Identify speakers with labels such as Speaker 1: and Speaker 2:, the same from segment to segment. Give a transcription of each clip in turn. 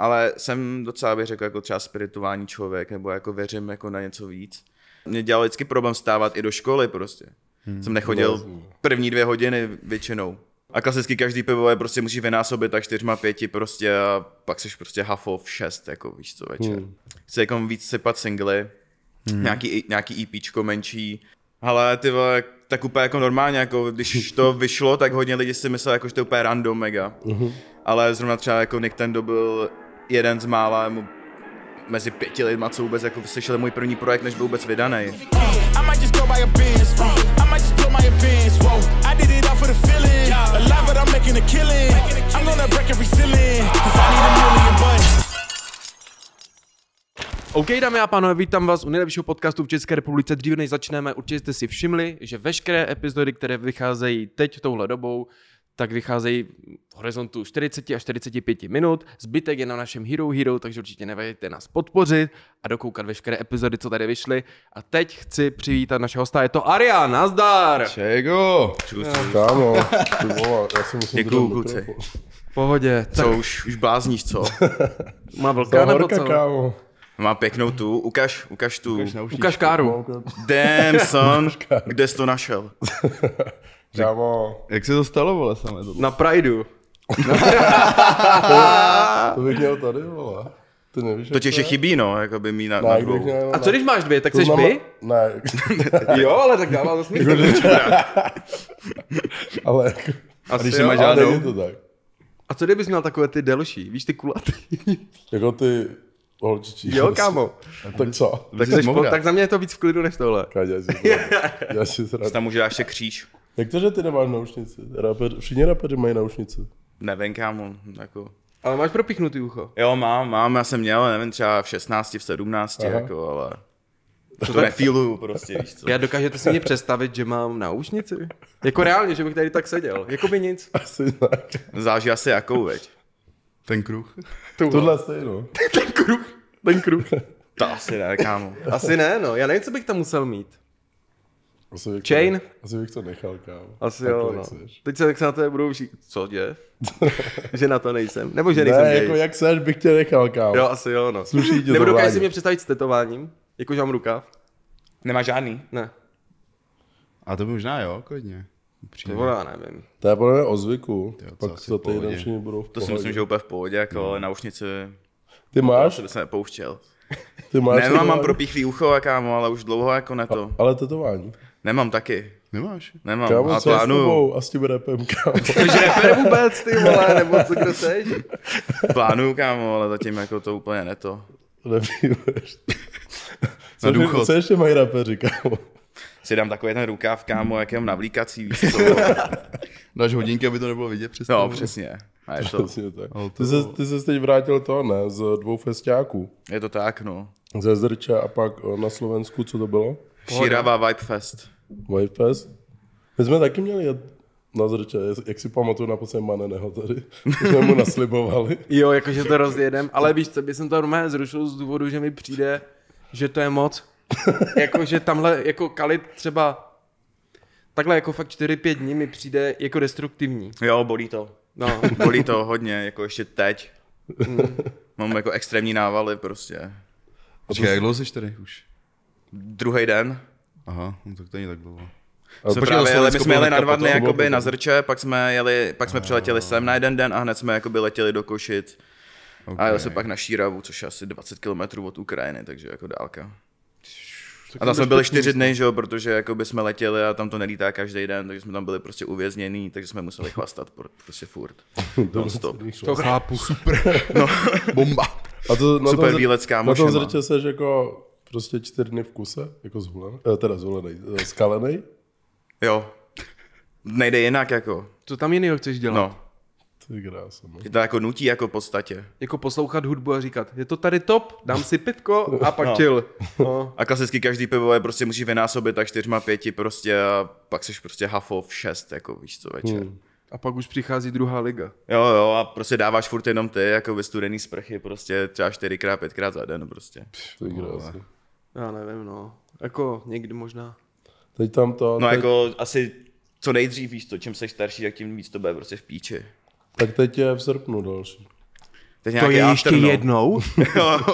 Speaker 1: ale jsem docela bych řekl jako třeba spirituální člověk, nebo jako věřím jako na něco víc. Mě dělal vždycky problém stávat i do školy prostě. Hmm. Jsem nechodil první dvě hodiny většinou. A klasicky každý pivo je prostě musí vynásobit tak čtyřma, pěti prostě a pak seš prostě hafo v šest, jako víš co večer. Hmm. Chci jako víc sypat singly, hmm. nějaký, nějaký EPčko menší, ale ty vole, tak úplně jako normálně, jako když to vyšlo, tak hodně lidí si myslel, jako, že to je úplně random mega. Uh-huh. Ale zrovna třeba jako Nintendo byl jeden z mála mezi pěti lidma, co vůbec jako slyšeli můj první projekt, než byl vůbec vydaný.
Speaker 2: OK, dámy a pánové, vítám vás u nejlepšího podcastu v České republice. Dříve než začneme, určitě jste si všimli, že veškeré epizody, které vycházejí teď touhle dobou, tak vycházejí v horizontu 40 až 45 minut. Zbytek je na našem Hero Hero, takže určitě nevěděte nás podpořit a dokoukat veškeré epizody, co tady vyšly. A teď chci přivítat našeho hosta, je to Arián, nazdar!
Speaker 3: Čego?
Speaker 1: Čus.
Speaker 3: Kámo, ty vole, já si musím
Speaker 1: Děkuju, kluci.
Speaker 2: pohodě.
Speaker 1: Co, už, už blázníš, co?
Speaker 2: Má vlka nebo co?
Speaker 3: kámo.
Speaker 1: Má pěknou tu, ukaž, ukaž tu.
Speaker 2: Ukaž káru.
Speaker 1: Damn, son, kde jsi to našel?
Speaker 3: Kámo,
Speaker 4: Jak se to stalo, vole, samé to?
Speaker 2: Na Prideu.
Speaker 3: to bych měl tady, vole. Ty nevíš,
Speaker 1: To ti ještě
Speaker 3: je?
Speaker 1: chybí, no, jako by mít na, na
Speaker 3: Ne,
Speaker 1: dvou.
Speaker 3: měl
Speaker 2: A co když máš dvě, tak jsi
Speaker 3: znamená-
Speaker 2: by?
Speaker 3: Ne,
Speaker 2: Jo, ale tak dává to smysl.
Speaker 3: ale jako...
Speaker 2: Asi
Speaker 4: když
Speaker 2: jo.
Speaker 4: nemáš
Speaker 3: Ale
Speaker 4: žádnou?
Speaker 3: to tak.
Speaker 2: A co kdybys měl takové ty delší, víš, ty kulatý?
Speaker 3: Jako ty holčičí.
Speaker 2: Jo, kámo.
Speaker 3: Tak co?
Speaker 2: Tak,
Speaker 4: jsi
Speaker 2: po, tak za mě je to víc v klidu než tohle.
Speaker 3: Káď, já si. Já si.
Speaker 1: Tam může dát ještě kříž.
Speaker 3: Jak to, že ty nemáš naušnici? Raper, všichni rapeři mají naušnici.
Speaker 1: Nevím, kámo, jako...
Speaker 2: Ale máš propichnutý ucho.
Speaker 1: Jo, mám, mám, já jsem měl, nevím, třeba v 16, v 17,
Speaker 3: Aha.
Speaker 1: jako, ale... To, to nefíluju prostě, víš co.
Speaker 2: Já dokážete si mě představit, že mám náušnici? Jako reálně, že bych tady tak seděl. Jako by nic.
Speaker 3: Asi tak.
Speaker 1: Záleží asi jakou, veď.
Speaker 4: Ten kruh.
Speaker 3: Tohle stejno.
Speaker 2: Ten kruh. Ten kruh.
Speaker 1: To asi ne, kámo.
Speaker 2: Asi ne, no. Já nevím, co bych tam musel mít.
Speaker 3: Asi bych
Speaker 2: Chain?
Speaker 3: To, asi bych to nechal, kámo.
Speaker 2: Asi
Speaker 3: Takhle,
Speaker 2: jo,
Speaker 3: jak
Speaker 2: no. Teď se tak se na to budou všichni. Co je? že na to nejsem. Nebo že nejsem
Speaker 3: Ne,
Speaker 2: gay.
Speaker 3: jako jak seš, bych tě nechal, kámo.
Speaker 2: Jo, asi jo, no.
Speaker 3: Sluší tě to
Speaker 2: Nebo dokážeš
Speaker 3: vládě.
Speaker 2: si mě představit s tetováním? Jako že mám rukav?
Speaker 1: Nemá žádný.
Speaker 2: Ne.
Speaker 4: A to možná jo, klidně.
Speaker 2: To
Speaker 4: Upřímně.
Speaker 2: já nevím.
Speaker 3: To je podle mě o zvyku.
Speaker 4: Jo, co
Speaker 3: Pak to
Speaker 4: pohodě.
Speaker 3: týden všichni budou v
Speaker 1: To si
Speaker 3: pohodě.
Speaker 1: myslím, že úplně v pohodě, jako, ale naušnici...
Speaker 3: Ty
Speaker 1: To
Speaker 3: máš?
Speaker 1: se by se nepouštěl.
Speaker 3: Ty máš
Speaker 1: Nemám, mám propíchlý ucho, a kámo, ale už dlouho jako ne to.
Speaker 3: Ale tetování.
Speaker 1: Nemám taky.
Speaker 4: Nemáš?
Speaker 1: Nemám,
Speaker 3: Kámo,
Speaker 1: ale
Speaker 3: co je s
Speaker 1: plánuju.
Speaker 3: tebou a s tím repem, kámo.
Speaker 2: Takže rapper vůbec, ty vole, nebo co, kdo seš?
Speaker 1: Plánuju, kámo, ale zatím jako to úplně ne to.
Speaker 3: Nevím. Co,
Speaker 4: Na důchod.
Speaker 3: co ještě mají rapeři, kámo?
Speaker 1: Si dám takový ten rukáv, kámo, jak mám navlíkací, víš co?
Speaker 4: Dáš hodinky, aby to nebylo vidět přes
Speaker 1: No, přesně. A je to,
Speaker 3: Přesně tak.
Speaker 4: To-
Speaker 3: Ty se, ty se teď vrátil to, ne? Z dvou festiáků.
Speaker 1: je to tak, no.
Speaker 3: Ze Zrče a pak o, na Slovensku, co to bylo?
Speaker 1: Šíravá Vibe Fest.
Speaker 3: White Fest. My jsme taky měli jet na Zrče, jak si pamatuju na poslední Maneného tady. Jsme mu naslibovali.
Speaker 2: Jo, jakože to rozjedem, ale víš co, by jsem to normálně zrušil z důvodu, že mi přijde, že to je moc. jakože tamhle, jako kalit třeba, takhle jako fakt 4-5 dní mi přijde jako destruktivní.
Speaker 1: Jo, bolí to.
Speaker 2: No,
Speaker 1: Bolí to hodně, jako ještě teď. Mám jako extrémní návaly prostě.
Speaker 4: Počkej, jak dlouho jsi tady už?
Speaker 1: Druhý den.
Speaker 4: Aha, no tak to není tak dlouho.
Speaker 3: Ale
Speaker 1: Jsme právě jeli, my jsme jeli na dva dny jakoby na Zrče, pak jsme, jeli, pak jsme přiletěli sem na jeden den a hned jsme jakoby letěli do Košic. A jeli jsme pak na Šíravu, což je asi 20 km od Ukrajiny, takže jako dálka. A tam jsme byli čtyři dny, že jo, protože jakoby jsme letěli a tam to nelítá každý den, takže jsme tam byli prostě uvěznění, takže jsme museli chlastat prostě furt. Non-stop.
Speaker 2: to chápu.
Speaker 4: Bomba!
Speaker 3: A to, na
Speaker 1: Super
Speaker 3: tom,
Speaker 1: výlet s
Speaker 3: Na tom. Zrče seš jako prostě čtyři dny v kuse, jako zhulený, eh, teda zhulený, eh, skalený.
Speaker 1: Jo. Nejde jinak jako.
Speaker 2: Co tam jinýho chceš dělat?
Speaker 1: No.
Speaker 3: Ty krása, no.
Speaker 1: Je to jako nutí jako v podstatě.
Speaker 2: Jako poslouchat hudbu a říkat, je to tady top, dám si pivko a pak
Speaker 1: No.
Speaker 2: chill. No.
Speaker 1: A klasicky každý pivo je prostě musí vynásobit tak čtyřma, pěti prostě a pak seš prostě hafo v šest, jako víš co večer. Hmm.
Speaker 2: A pak už přichází druhá liga.
Speaker 1: Jo, jo, a prostě dáváš furt jenom ty, jako vystudený sprchy, prostě třeba čtyřikrát, pětkrát za den prostě.
Speaker 3: Ty krása.
Speaker 2: Já nevím, no. Jako někdy možná.
Speaker 3: Teď tam to,
Speaker 1: No
Speaker 3: teď,
Speaker 1: jako asi co nejdřív víš to, čím jsi starší, tak tím víc to bude prostě v píči.
Speaker 3: Tak teď je v srpnu další.
Speaker 1: Teď
Speaker 2: To je ještě
Speaker 1: no.
Speaker 2: jednou?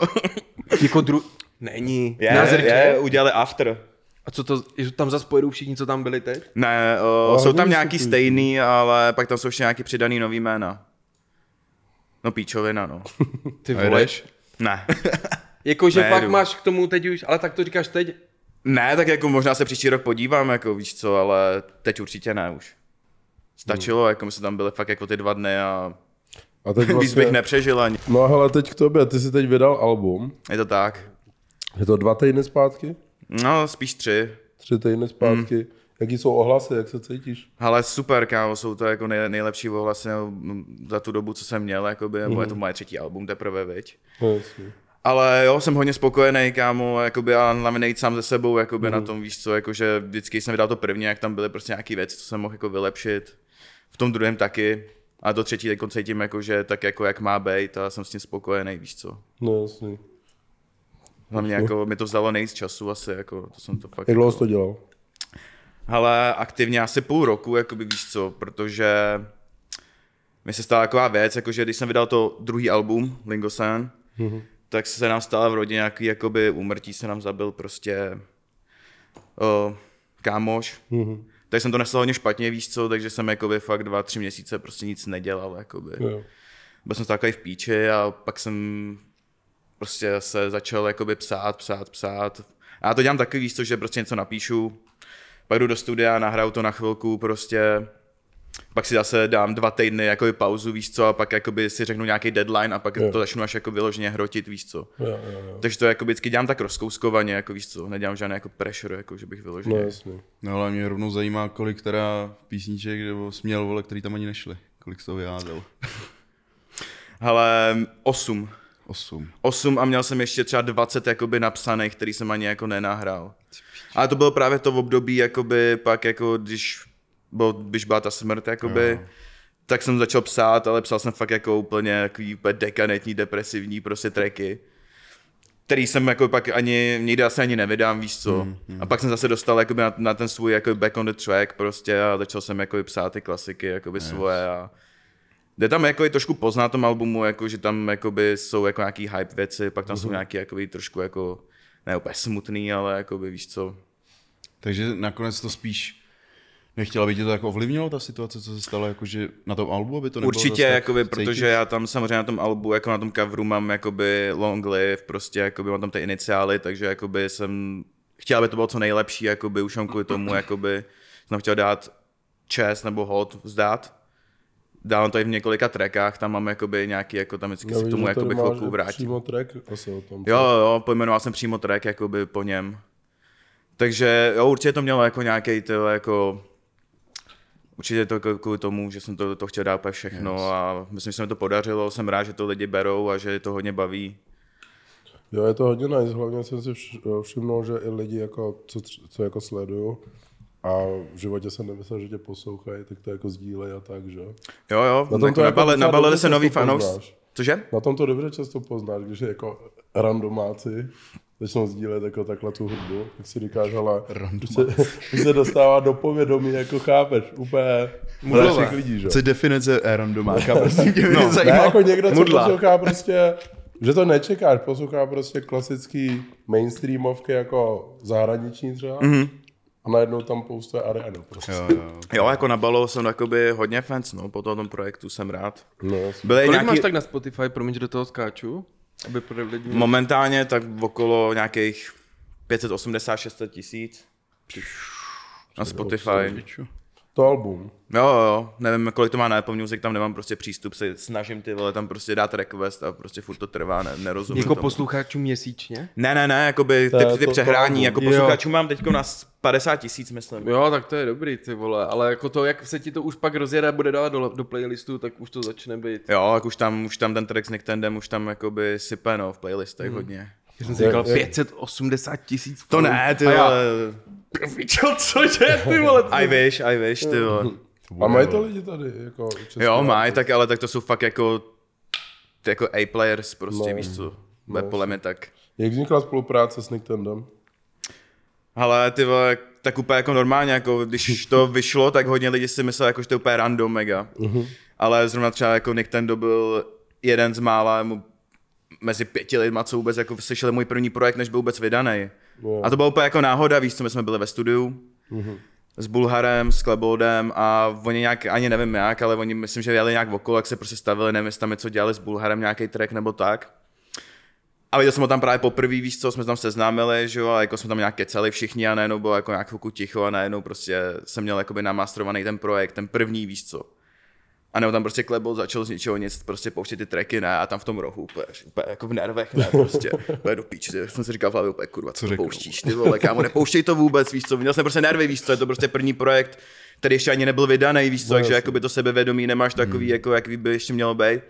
Speaker 2: Jako dru... Není.
Speaker 1: Je,
Speaker 2: Na
Speaker 1: je, udělali after.
Speaker 2: A co to, že tam zase pojedou všichni, co tam byli teď?
Speaker 1: Ne, o,
Speaker 3: Ale
Speaker 1: jsou tam nějaký stejný, ale pak tam jsou ještě nějaký přidaný nový jména. No píčovina, no.
Speaker 2: Ty
Speaker 4: jdeš?
Speaker 1: Ne.
Speaker 2: Jakože
Speaker 1: Ne,
Speaker 2: fakt
Speaker 1: jdu.
Speaker 2: máš k tomu teď už, ale tak to říkáš teď.
Speaker 1: Ne, tak jako možná se příští rok podívám, jako víš co, ale teď určitě ne už. Stačilo,
Speaker 3: Hmm.
Speaker 1: jako my jsme tam byli fakt jako ty dva dny a
Speaker 3: A teď
Speaker 1: víc bych
Speaker 3: vlastně,
Speaker 1: nepřežil ani.
Speaker 3: no hele, teď k tobě, ty jsi teď vydal album.
Speaker 1: Je to tak.
Speaker 3: Je to dva týdny zpátky?
Speaker 1: No, spíš tři.
Speaker 3: Tři týdny zpátky.
Speaker 1: Hmm.
Speaker 3: Jaký jsou ohlasy, jak se cítíš?
Speaker 1: Ale super, kámo, jsou to jako nej, nejlepší ohlasy mm, za tu dobu, co jsem měl, jakoby, nebo je to moje třetí album teprve, viď.
Speaker 3: No, jasně.
Speaker 1: Ale jo, jsem hodně spokojený, kámo, jakoby a hlavně nejít sám ze sebou, jakoby na tom, víš co, jakože vždycky jsem vydal to první, jak tam byly prostě nějaký věci, co jsem mohl jako vylepšit. V tom druhém taky. A to třetí teď cítím, jako, že tak jako jak má být a jsem s tím spokojený, víš co.
Speaker 3: No jasný.
Speaker 1: Hlavně jako mi to vzalo nejvíc času asi, jako to jsem to fakt...
Speaker 3: Jak dlouho
Speaker 1: jako...
Speaker 3: to dělal?
Speaker 1: Ale aktivně asi půl roku, jakoby víš co, protože mi se stala taková věc, jakože když jsem vydal to druhý album, Lingosan, mm-hmm. tak se nám stala v rodině nějaký jakoby úmrtí, se nám zabil prostě o, kámoš. Mm-hmm. Tak jsem to nesl hodně špatně, víš co, takže jsem jakoby fakt dva, tři měsíce prostě nic nedělal, jakoby.
Speaker 3: Jo.
Speaker 1: Byl jsem takový v píči a pak jsem prostě se začal jakoby psát, psát, psát. A já to dělám taky, víš co, že prostě něco napíšu, pak jdu do studia, nahraju to na chvilku prostě, pak si zase dám dva týdny jakoby pauzu, víš co, a pak jakoby si řeknu nějaký deadline a pak
Speaker 3: Jo.
Speaker 1: to začnu až jako vyloženě hrotit, víš co.
Speaker 3: Jo, jo, jo.
Speaker 1: Takže to jako vždycky dělám tak rozkouskovaně, jako víš co, nedělám žádný jako pressure, jako že bych
Speaker 3: No
Speaker 1: vyloženě.
Speaker 3: jasný.
Speaker 4: No ale mě rovnou zajímá, kolik teda písniček nebo směl, vole, který tam ani nešli. Kolik z toho vyházel?
Speaker 1: Ale osm.
Speaker 4: Osm.
Speaker 1: 8 a měl jsem ještě třeba 20 jakoby napsaných, který jsem ani jako nenahrál. Ale to bylo právě to v období, jakoby pak jako když, byl, když byla ta smrt, jakoby, tak jsem začal psát, ale psal jsem fakt jako úplně takový úplně dekadentní, depresivní prostě tracky který jsem jako pak ani, nikdy asi ani nevydám, víš co. Mm, mm. A pak jsem zase dostal jakoby na, na ten svůj jako back on the track prostě a začal jsem jako psát ty klasiky jakoby yes. svoje a Jde tam jako i trošku poznat na tom albumu, jako, že tam jakoby jsou jako nějaký hype věci, pak tam mm-hmm. jsou nějaký jakoby, trošku jako, ne úplně smutný, ale jakoby, víš co.
Speaker 4: Takže nakonec to spíš nechtěla, aby tě to jako ovlivnilo, ta situace, co se stalo, jakože na tom albu, aby to nebylo
Speaker 1: Určitě,
Speaker 4: zase
Speaker 1: jakoby,
Speaker 4: cítit?
Speaker 1: protože já tam samozřejmě na tom albu, jako na tom coveru mám jakoby long live, prostě jakoby mám tam ty iniciály, takže jakoby jsem chtěl, aby to bylo co nejlepší, jakoby už jenom kvůli tomu, jakoby jsem chtěl dát čest nebo hod vzdát. Dávám to i v několika trackách, tam mám jakoby nějaký, jako tam vždycky
Speaker 3: Já
Speaker 1: si k tomu jakoby chvilku vrátím.
Speaker 3: Přímo track asi o tom.
Speaker 1: Jo, jo, pojmenoval jsem přímo track jakoby po něm. Takže jo, určitě to mělo jako nějaký to jako Určitě to kvůli tomu, že jsem to, to chtěl dát úplně všechno yes. a myslím, že se mi to podařilo, jsem rád, že to lidi berou a že je to hodně baví.
Speaker 3: Jo, je to hodně nice, hlavně jsem si vš- všimnul, že i lidi, jako, co, co jako sledují, a v životě jsem nemyslel, že tě poslouchají, tak to jako sdílej a tak, že?
Speaker 1: Jo, jo,
Speaker 3: Na tom to jako
Speaker 1: nabali,
Speaker 3: docela
Speaker 1: nabalili se nový
Speaker 3: často
Speaker 1: fanouš.
Speaker 3: poznáš.
Speaker 1: Cože?
Speaker 3: Na tom to dobře často poznáš, když je jako randomáci začnou sdílet jako takhle tu hudbu, tak si říkáš, ale se, se dostává do povědomí, jako chápeš, úplně našich lidí, že?
Speaker 4: Co je definice randomáka, prosím tě, no,
Speaker 3: Ne,
Speaker 4: zajímá.
Speaker 3: jako někdo, co
Speaker 1: Mudla.
Speaker 3: poslouchá prostě, že to nečekáš, poslouchá prostě klasický mainstreamovky jako zahraniční třeba mm-hmm. a najednou tam poustuje arénu. Prostě.
Speaker 4: Jo, jo.
Speaker 1: Jo, jako nabalil jsem jakoby hodně fans, no, po tom projektu jsem rád.
Speaker 3: No, jasně.
Speaker 1: Byly
Speaker 2: Kolik
Speaker 1: nějaký,
Speaker 2: máš tak na Spotify, promiň, že do toho skáču? Aby pro lidi...
Speaker 1: momentálně tak okolo nějakých 580-600 tisíc. Na Spotify.
Speaker 3: To album.
Speaker 1: Jo, jo, jo, nevím, kolik to má na Apple Music, tam nemám prostě přístup, se snažím ty vole tam prostě dát request a prostě furt to trvá, ne, nerozumím
Speaker 2: Jako
Speaker 1: tomu.
Speaker 2: posluchačů měsíčně?
Speaker 1: Ne, ne, ne, jakoby
Speaker 3: To
Speaker 1: ty,
Speaker 3: to-
Speaker 1: ty
Speaker 3: to
Speaker 1: přehrání,
Speaker 3: album.
Speaker 1: jako
Speaker 2: Jo.
Speaker 1: posluchačů mám teď na 50 tisíc, myslím.
Speaker 2: Jo, tak to je dobrý, ty vole, ale jako to, jak se ti to už pak rozjede a bude dávat do, do playlistu, tak už to začne být.
Speaker 1: Jo, jak už tam, už tam ten track s Nick Tandem už tam jakoby sype, no, v playlistech hodně.
Speaker 2: Já jsem si říkal
Speaker 3: jak-
Speaker 2: 580 tisíc.
Speaker 1: To ne, ty vole.
Speaker 2: Čo, cože, ty vole?
Speaker 1: I wish, I wish, ty vole.
Speaker 3: A mají to lidi tady? Jako
Speaker 1: Jo, mají, tak ale tak to jsou fakt jako, jako A-players prostě,
Speaker 3: No.
Speaker 1: víš co, podle mě tak.
Speaker 3: Jak vznikla spolupráce s Nick Tandem?
Speaker 1: Ale ty vole, tak úplně jako normálně, jako když to vyšlo, tak hodně lidí si myslel, jako, že to je úplně random mega. Uh-huh. Ale zrovna třeba jako Nick Tendo byl jeden z mála mu- mezi pěti lidma, co vůbec jako slyšeli můj první projekt, než byl vůbec vydaný.
Speaker 3: Jo.
Speaker 1: A to bylo úplně jako náhoda, víš co, my jsme byli ve studiu s Bulharem, s Kleboldem a oni nějak, ani nevím jak, ale oni myslím, že jeli nějak okolo, jak se prostě stavili, nevím, jestli tam něco dělali s Bulharem, nějaký track nebo tak. A viděl jsem ho tam právě poprvé, víš co, jsme se tam seznámili, že jo, a jako jsme tam nějak kecali všichni a najednou bylo jako nějak chvilku ticho a najednou prostě jsem měl jakoby namastrovaný ten projekt, ten první, víš co. A nebo tam prostě klebol začal z ničeho nic prostě pouštět ty tracky, ne, a tam v tom rohu úplně, úplně jako v nervech, ne, prostě, úplně do píči, ty, jsem si říkal v hlavě úplně, kurva, co, co pouštíš, ty vole, kámo, nepouštěj to vůbec, víš co, měl jsem prostě nervy, víš co, je to prostě první projekt, který ještě ani nebyl vydaný, víš co, takže jakoby to sebevědomí nemáš takový, jako jaký by ještě mělo být.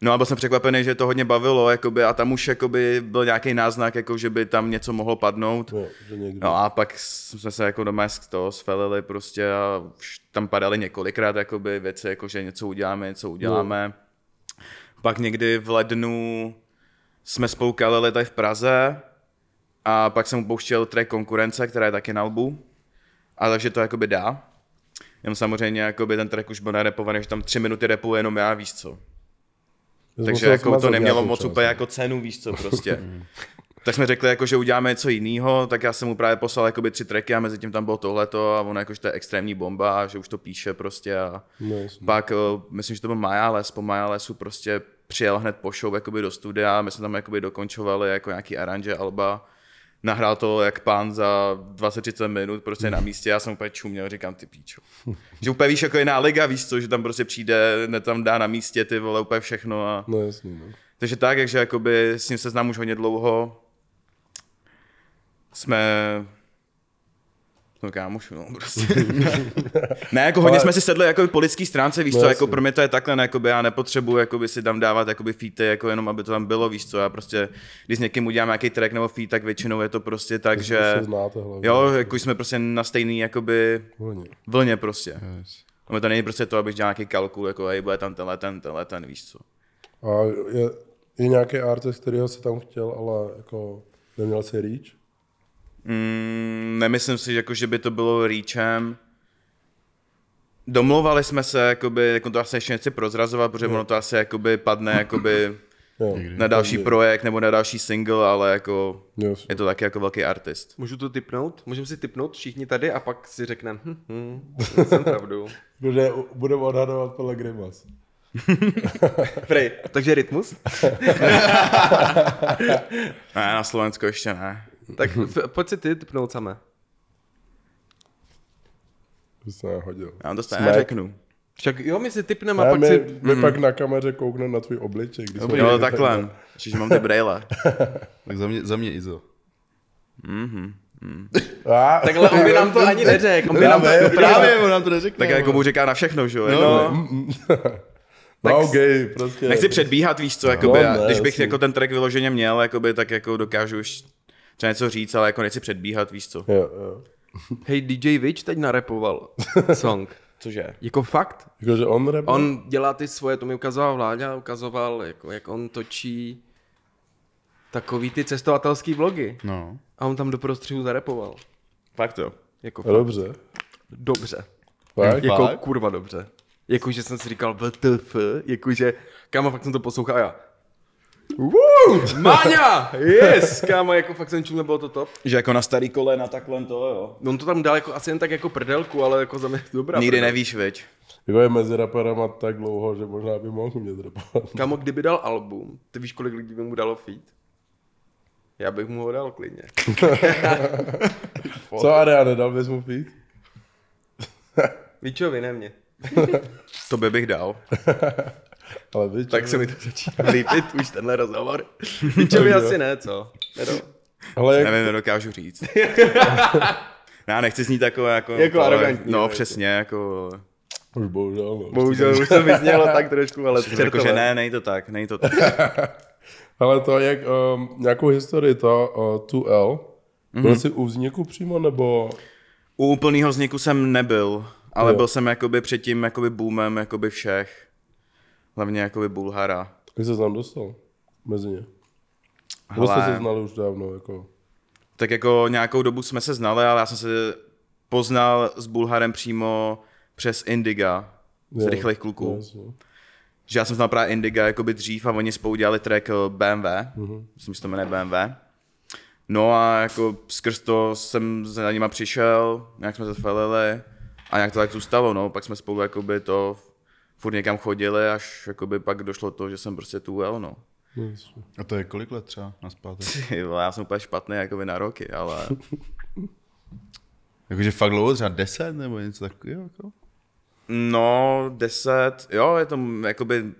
Speaker 1: No a byl jsem překvapený, že to hodně bavilo, jakoby, a tam už jakoby byl nějaký náznak, jako, že by tam něco mohlo padnout.
Speaker 3: No, že někdy.
Speaker 1: No a pak jsme se jako doma z toho svelili prostě a už tam padaly několikrát jakoby věci, jako že něco uděláme, něco uděláme. Pak někdy v lednu jsme spolu kalili tady v Praze a pak jsem upouštěl track konkurence, která je taky na albu. A takže to jakoby dá. Jenom samozřejmě jakoby ten track už byl narepovaný, že tam tři minuty repu jenom já, víš co. Takže jako to nemělo moc úplně jako cenu, víš co, prostě. tak jsme řekli, jako, že uděláme něco jiného, tak já jsem mu právě poslal jakoby, tři tracky a mezi tím tam bylo tohleto a on jako, že to je extrémní bomba a že už to píše prostě a
Speaker 3: No,
Speaker 1: pak, eh, myslím, že to byl Majales, po Majalesu prostě přijel hned po show jakoby, do studia, my jsme tam jakoby, dokončovali jako nějaký aranže Alba, nahrál to jak pán za 20-30 minut prostě na místě, já jsem úplně čuměl, říkám ty píčo. že úplně víš, jako jiná liga, víš co, že tam prostě přijde, ne tam dá na místě ty vole úplně všechno a
Speaker 3: No jasný, no.
Speaker 1: takže tak, takže jakoby s ním se znám už hodně dlouho. Jsme... No kámoš, no prostě. ne, jako hodně
Speaker 3: Ale-
Speaker 1: jsme si sedli jako po lidský stránce, víš
Speaker 3: No
Speaker 1: co,
Speaker 3: jasně.
Speaker 1: jako pro mě to je takhle, ne, jakoby já nepotřebuji jakoby si tam dávat jakoby featy, jako jenom aby to tam bylo, víš co, já prostě, když s někým udělám nějaký track nebo feat, tak většinou je to prostě tak, že,
Speaker 3: se znáte hlavně.
Speaker 1: jo, jako jsme prostě na stejný jakoby
Speaker 3: Hlavně.
Speaker 1: vlně prostě.
Speaker 4: Yes.
Speaker 1: A to není prostě to, abych dělal nějaký kalkul, jako hej, bude tam tenhle ten, tenhle ten, víš co.
Speaker 3: A je, je nějaký artist, kterýho si tam chtěl, ale jako neměl si reach?
Speaker 1: Mm, nemyslím si, jako, že by to bylo reachem. Domlouvali jsme se, jakoby, jako to asi ještě nechci prozrazovat, protože ono to asi jakoby padne jakoby
Speaker 3: Jo.
Speaker 1: na další projekt nebo na další single, ale jako je to taky jako velký artist.
Speaker 2: Můžu to typnout? Můžeme si typnout všichni tady a pak si řekneme, hm, hm, jsem pravdu.
Speaker 3: Protože budeme odhadovat podle grimas.
Speaker 2: Prej, takže rytmus?
Speaker 1: Ne, na Slovensku ještě ne.
Speaker 2: Tak f- pojď si ty typnout samé.
Speaker 3: To se nehodil.
Speaker 1: Já vám to stejně
Speaker 3: Smack.
Speaker 1: neřeknu.
Speaker 2: Však jo, my si typneme a pak
Speaker 3: my,
Speaker 2: si...
Speaker 3: my pak na kameře koukneme na tvůj obličej. Když jsme
Speaker 1: Jo, takhle. Čiže mám ty brejle.
Speaker 4: Tak za mě, za mě Izo.
Speaker 3: A,
Speaker 2: Takhle on by nám to ani neřekl. On by nám to...
Speaker 4: Právě, on nám to neřekne.
Speaker 1: Tak jako mu říká na všechno, že jo? Jako,
Speaker 2: No,
Speaker 3: no, OK, prostě.
Speaker 1: Nechci předbíhat, víš co, jakoby,
Speaker 3: No,
Speaker 1: no,
Speaker 3: ne,
Speaker 1: když bych
Speaker 3: jasně.
Speaker 1: jako ten track vyloženě měl, jakoby, tak jako dokážu už třeba něco říct, ale jako nechci předbíhat, víš co.
Speaker 3: Jo, jo.
Speaker 2: hej, DJ Witch teď narepoval song.
Speaker 1: Cože?
Speaker 2: Jako fakt?
Speaker 3: Jakože on rap?
Speaker 2: On dělá ty svoje, to mi ukazoval Vláďa, ukazoval, jako, jak on točí takový ty cestovatelský vlogy.
Speaker 4: No.
Speaker 2: A on tam do prostřihu zarepoval.
Speaker 1: Fakt to.
Speaker 2: Jako
Speaker 3: No, dobře.
Speaker 2: dobře.
Speaker 3: Fakt?
Speaker 2: Jako
Speaker 4: Fakt?
Speaker 2: kurva dobře. Jakože jsem si říkal WTF, jakože, kámo, fakt jsem to poslouchal a já. Woo, Máňa, yes, kámo, jako fakt jsem čuměl, bylo to top.
Speaker 1: Že jako na starý kolena takhle to, jo.
Speaker 2: On to tam dal jako asi jen tak jako prdelku, ale jako za mě dobrá.
Speaker 1: Nikdy
Speaker 2: prdel.
Speaker 1: nevíš, viď.
Speaker 3: Jako je mezi raperama tak dlouho, že možná by mohl umět rapovat.
Speaker 2: Kámo, kdyby dal album, ty víš, kolik lidí by mu dalo feed? Já bych mu ho dal klidně.
Speaker 3: Co Area, nedal bys mu feed?
Speaker 2: Víčovi, ne mě.
Speaker 1: To by bych dal.
Speaker 3: Ale víš,
Speaker 2: Tak se mi to začíná líbit, už tenhle rozhovor. Víčovi asi ne, co? Nedal.
Speaker 3: Ale jak,
Speaker 1: Nevím, nedokážu říct. Já nechci znít takové jako...
Speaker 2: Jako
Speaker 1: ale-
Speaker 2: arrogantní,
Speaker 1: No,
Speaker 2: jo,
Speaker 1: přesně, jako...
Speaker 3: už bohužel, no.
Speaker 2: Bohužel už to vyznělo tak trošku, ale
Speaker 1: Jako, že ne, nej to tak, nej to tak.
Speaker 3: Ale to jak, um, nějakou historii to, uh, 2L,
Speaker 1: Mhm.
Speaker 3: byl jsi u vzniku přímo, nebo...
Speaker 1: U úplného vzniku jsem nebyl, ale
Speaker 3: Jo.
Speaker 1: byl jsem jakoby před tím jakoby boomem jakoby všech. Hlavně jakoby Bulhara.
Speaker 3: Jak jsi tam dostal? Mezi ně. Nebo jste se znali už dávno, jako...
Speaker 1: tak jako nějakou dobu jsme se znali, ale já jsem se poznal s Bulharem přímo přes Indiga z
Speaker 3: Jo,
Speaker 1: rychlých kluků.
Speaker 3: jasně.
Speaker 1: že já jsem znal právě Indiga jakoby dřív a oni spolu dělali track eh, BMW, mm-hmm. myslím, že to jmenuje BMW. No a jako skrz to jsem za nima přišel, nějak jsme se falili a nějak to tak zůstalo, no. Pak jsme spolu jakoby to furt někam chodili, až jakoby pak došlo to, že jsem prostě tu ujel, no.
Speaker 4: A to je kolik let třeba na zpátek?
Speaker 1: Já jsem úplně špatný jakoby na roky, ale
Speaker 4: Jakože fakt dlouho, třeba 10 nebo něco takového? Jako?
Speaker 1: no deset, jo, je to jakoby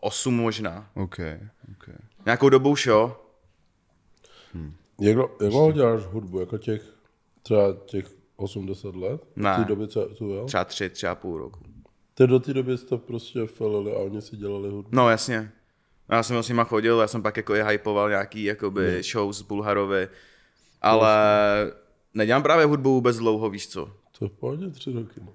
Speaker 1: osm možná.
Speaker 4: OK, OK.
Speaker 1: Nějakou dobu už jo.
Speaker 3: Jak, dlo- jak dlouho děláš hudbu? Jako těch třeba těch 80 let?
Speaker 1: Ne.
Speaker 3: V té době, co tu jel?
Speaker 1: Třeba tři, tři a půl roku.
Speaker 3: Ty do té doby jste prostě felili a oni si dělali hudbu.
Speaker 1: No jasně. Já jsem s nima chodil, já jsem pak jako i hypoval nějaký jakoby
Speaker 3: Hmm.
Speaker 1: show z Bulharovi, ale nedělám právě hudbu vůbec dlouho, víš co.
Speaker 3: To je pohodě tři roky. No.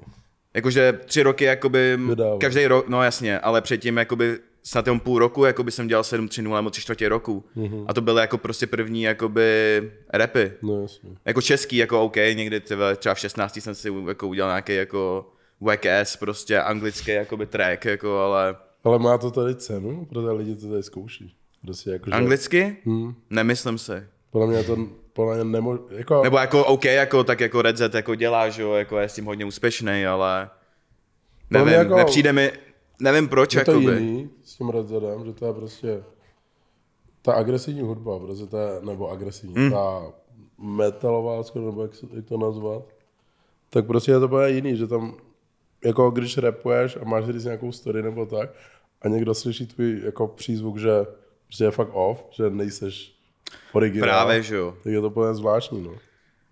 Speaker 1: Jakože tři roky, jakoby,
Speaker 3: Vydával.
Speaker 1: každý rok, no jasně, ale předtím, jakoby, snad jenom půl roku, jakoby jsem dělal 7 3 0 nebo 3 čtvrtě roku.
Speaker 3: Mhm.
Speaker 1: A to byly jako prostě první, jakoby, repy.
Speaker 3: No jasně.
Speaker 1: Jako český, jako OK, někdy třeba v 16 jsem si jako udělal nějaký jako WKS, prostě anglický jakoby track, jako, ale
Speaker 3: Ale má to tady cenu, protože lidi to tady zkouší. Prostě jako, že,
Speaker 1: anglicky?
Speaker 3: Hmm.
Speaker 1: Nemyslím si.
Speaker 3: podle mě to podle mě nemo, jako,
Speaker 1: Nebo jako OK, jako, tak jako Red Z jako dělá, že jo, jako je s tím hodně úspěšný, ale nevím,
Speaker 3: jako-
Speaker 1: nepřijde mi, nevím proč,
Speaker 3: je to
Speaker 1: jakoby.
Speaker 3: jiný s tím Red Zedem, že to je prostě ta agresivní hudba, protože to je, nebo agresivní,
Speaker 1: Hmm.
Speaker 3: mm. ta metalová, skoro, nebo jak, se- jak to nazvat, tak prostě je to úplně jiný, že tam, jako když rapuješ a máš říct nějakou story nebo tak, a někdo slyší tvůj jako přízvuk, že prostě je fakt off, že nejseš originál,
Speaker 1: Právě, že jo.
Speaker 3: tak je to úplně zvláštní, no.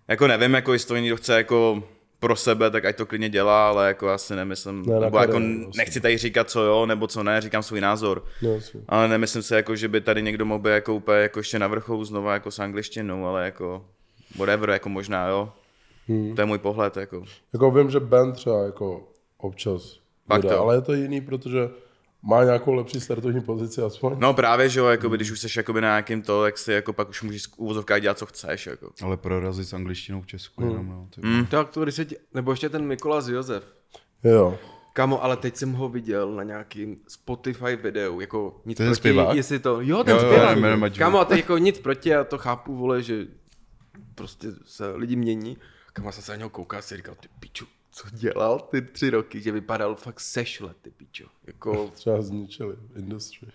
Speaker 1: Jako nevím, jako jestli to někdo chce jako pro sebe, tak ať to klidně dělá, ale jako asi nemyslím,
Speaker 3: Ne,
Speaker 1: nebo jako
Speaker 3: vlastně.
Speaker 1: nechci tady říkat co jo, nebo co ne, říkám svůj názor.
Speaker 3: no jasně.
Speaker 1: Ale nemyslím si, jako, že by tady někdo mohl být jako úplně jako ještě na vrcholu znova jako s angličtinou, ale jako whatever, jako možná jo. Hmm. To je můj pohled, jako.
Speaker 3: Jako vím, že band třeba jako občas
Speaker 1: Pak
Speaker 3: vydá,
Speaker 1: to.
Speaker 3: ale je to jiný, protože má nějakou lepší startovní pozici aspoň.
Speaker 1: No právě, že jo, jako když už jsi jakoby na nějakým to, tak si jako pak už můžeš z úvozovkách dělat, co chceš, jako.
Speaker 4: Ale prorazit s angličtinou v Česku
Speaker 3: Hmm.
Speaker 4: jenom, no. Ty...
Speaker 1: Mm.
Speaker 2: Tak to, když se tě, nebo ještě ten Mikolas Josef.
Speaker 3: Jo.
Speaker 2: Kamo, ale teď jsem ho viděl na nějakým Spotify videu, jako nic
Speaker 4: ten
Speaker 2: proti,
Speaker 4: zpěvák?
Speaker 2: jestli to, jo, ten
Speaker 4: Jo, jo,
Speaker 2: zpěvák.
Speaker 4: jmenuji Maťu.
Speaker 2: Kamo, a to jako nic proti, já to chápu, vole, že prostě se lidi mění. Kamo, jsem se na něho koukal a si říkal, ty piču, co dělal ty tři roky, že vypadal fakt sešle, ty piču. Jako,
Speaker 3: Třeba zničili industry.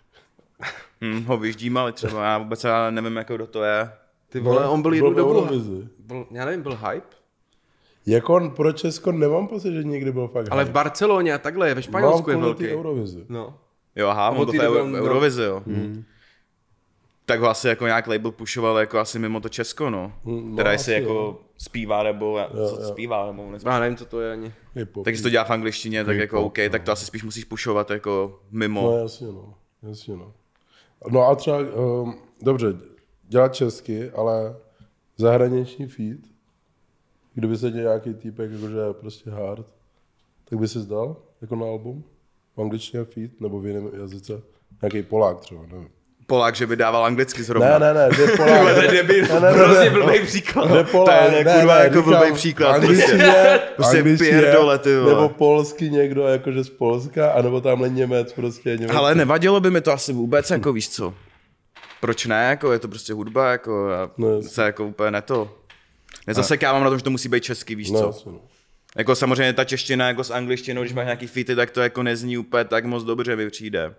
Speaker 1: Hm, ho vyždímali třeba, já vůbec já nevím, jako kdo to je.
Speaker 2: ty vole, on byl jednu
Speaker 3: v
Speaker 2: dobu, byl, já nevím, byl hype,
Speaker 3: Jako on pro Česko nemám pocit, že někdy byl fakt
Speaker 2: ale v
Speaker 3: hype.
Speaker 2: Barceloně a takhle, ve
Speaker 3: Mám
Speaker 2: Španělsku je velký.
Speaker 3: Eurovizi.
Speaker 2: No.
Speaker 1: Jo, aha, on byl v Euro, Eurovizi, jo. Tak ho asi jako nějak label pušoval jako asi mimo to Česko, no.
Speaker 3: Mm, no,
Speaker 1: teda
Speaker 3: asi
Speaker 1: jestli jako
Speaker 3: jo.
Speaker 1: Zpívá nebo co
Speaker 3: jo.
Speaker 1: zpívá, nebo nespívá.
Speaker 2: Já nevím, co to je ani.
Speaker 3: Hip-hop.
Speaker 1: Tak jestli to dělá v angličtině, tak jako
Speaker 3: Hip-hop,
Speaker 1: OK, tak to asi spíš musíš pušovat jako mimo.
Speaker 3: No jasně, no. Jasně, no. No a třeba, um, dobře, dělat česky, ale zahraniční feed, kdyby se dělal nějaký týpek, jakože je prostě hard, tak by si zdal jako na album? V angličtině feed, nebo v jiném jazyce? Nějaký Polák třeba, nevím.
Speaker 1: Polák, že vydával anglicky zrovna.
Speaker 3: Ne, ne, ne, že Polák.
Speaker 1: To je debil.
Speaker 3: Ne, ne, ne,
Speaker 2: Hrozně
Speaker 3: ne.
Speaker 2: blbý příklad.
Speaker 3: Že Polák,
Speaker 1: To je kurva jako blbej příklad,
Speaker 3: Angličtině,
Speaker 1: Prostě
Speaker 3: angličtině,
Speaker 1: pierdole, ty vole.
Speaker 3: Nebo polsky někdo jakože z Polska, anebo tamhle Němec prostě Němec.
Speaker 1: Ale nevadilo by mi to asi vůbec, jako víš co. Proč ne, jako je to prostě hudba, jako já
Speaker 3: No, jasně.
Speaker 1: se jako úplně neto. Nezasekávám na tom, že to musí být český, víš
Speaker 3: no,
Speaker 1: co.
Speaker 3: jasně, no.
Speaker 1: Jako samozřejmě ta čeština jako s angličtinou, když máš nějaký featy, tak to jako nezní úplně tak moc dobře mi přijde.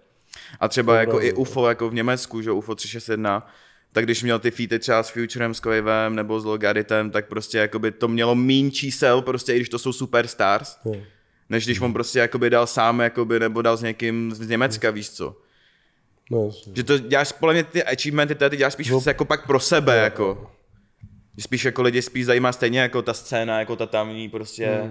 Speaker 1: A třeba jako i UFO jako v Německu, že UFO 361, tak když měl ty featy třeba s Futurem, s Quavem nebo s Logaritem, tak prostě jakoby to mělo mín čísel, prostě i když to jsou superstars,
Speaker 3: Jo.
Speaker 1: než když on prostě jakoby dal sám, jakoby, nebo dal s někým z Německa, víš co.
Speaker 3: No.
Speaker 1: Že to děláš, podle mě ty achievementy tady děláš spíš no. jako pak pro sebe, jako. Že spíš jako lidi spíš zajímá stejně jako ta scéna, jako ta tamní prostě.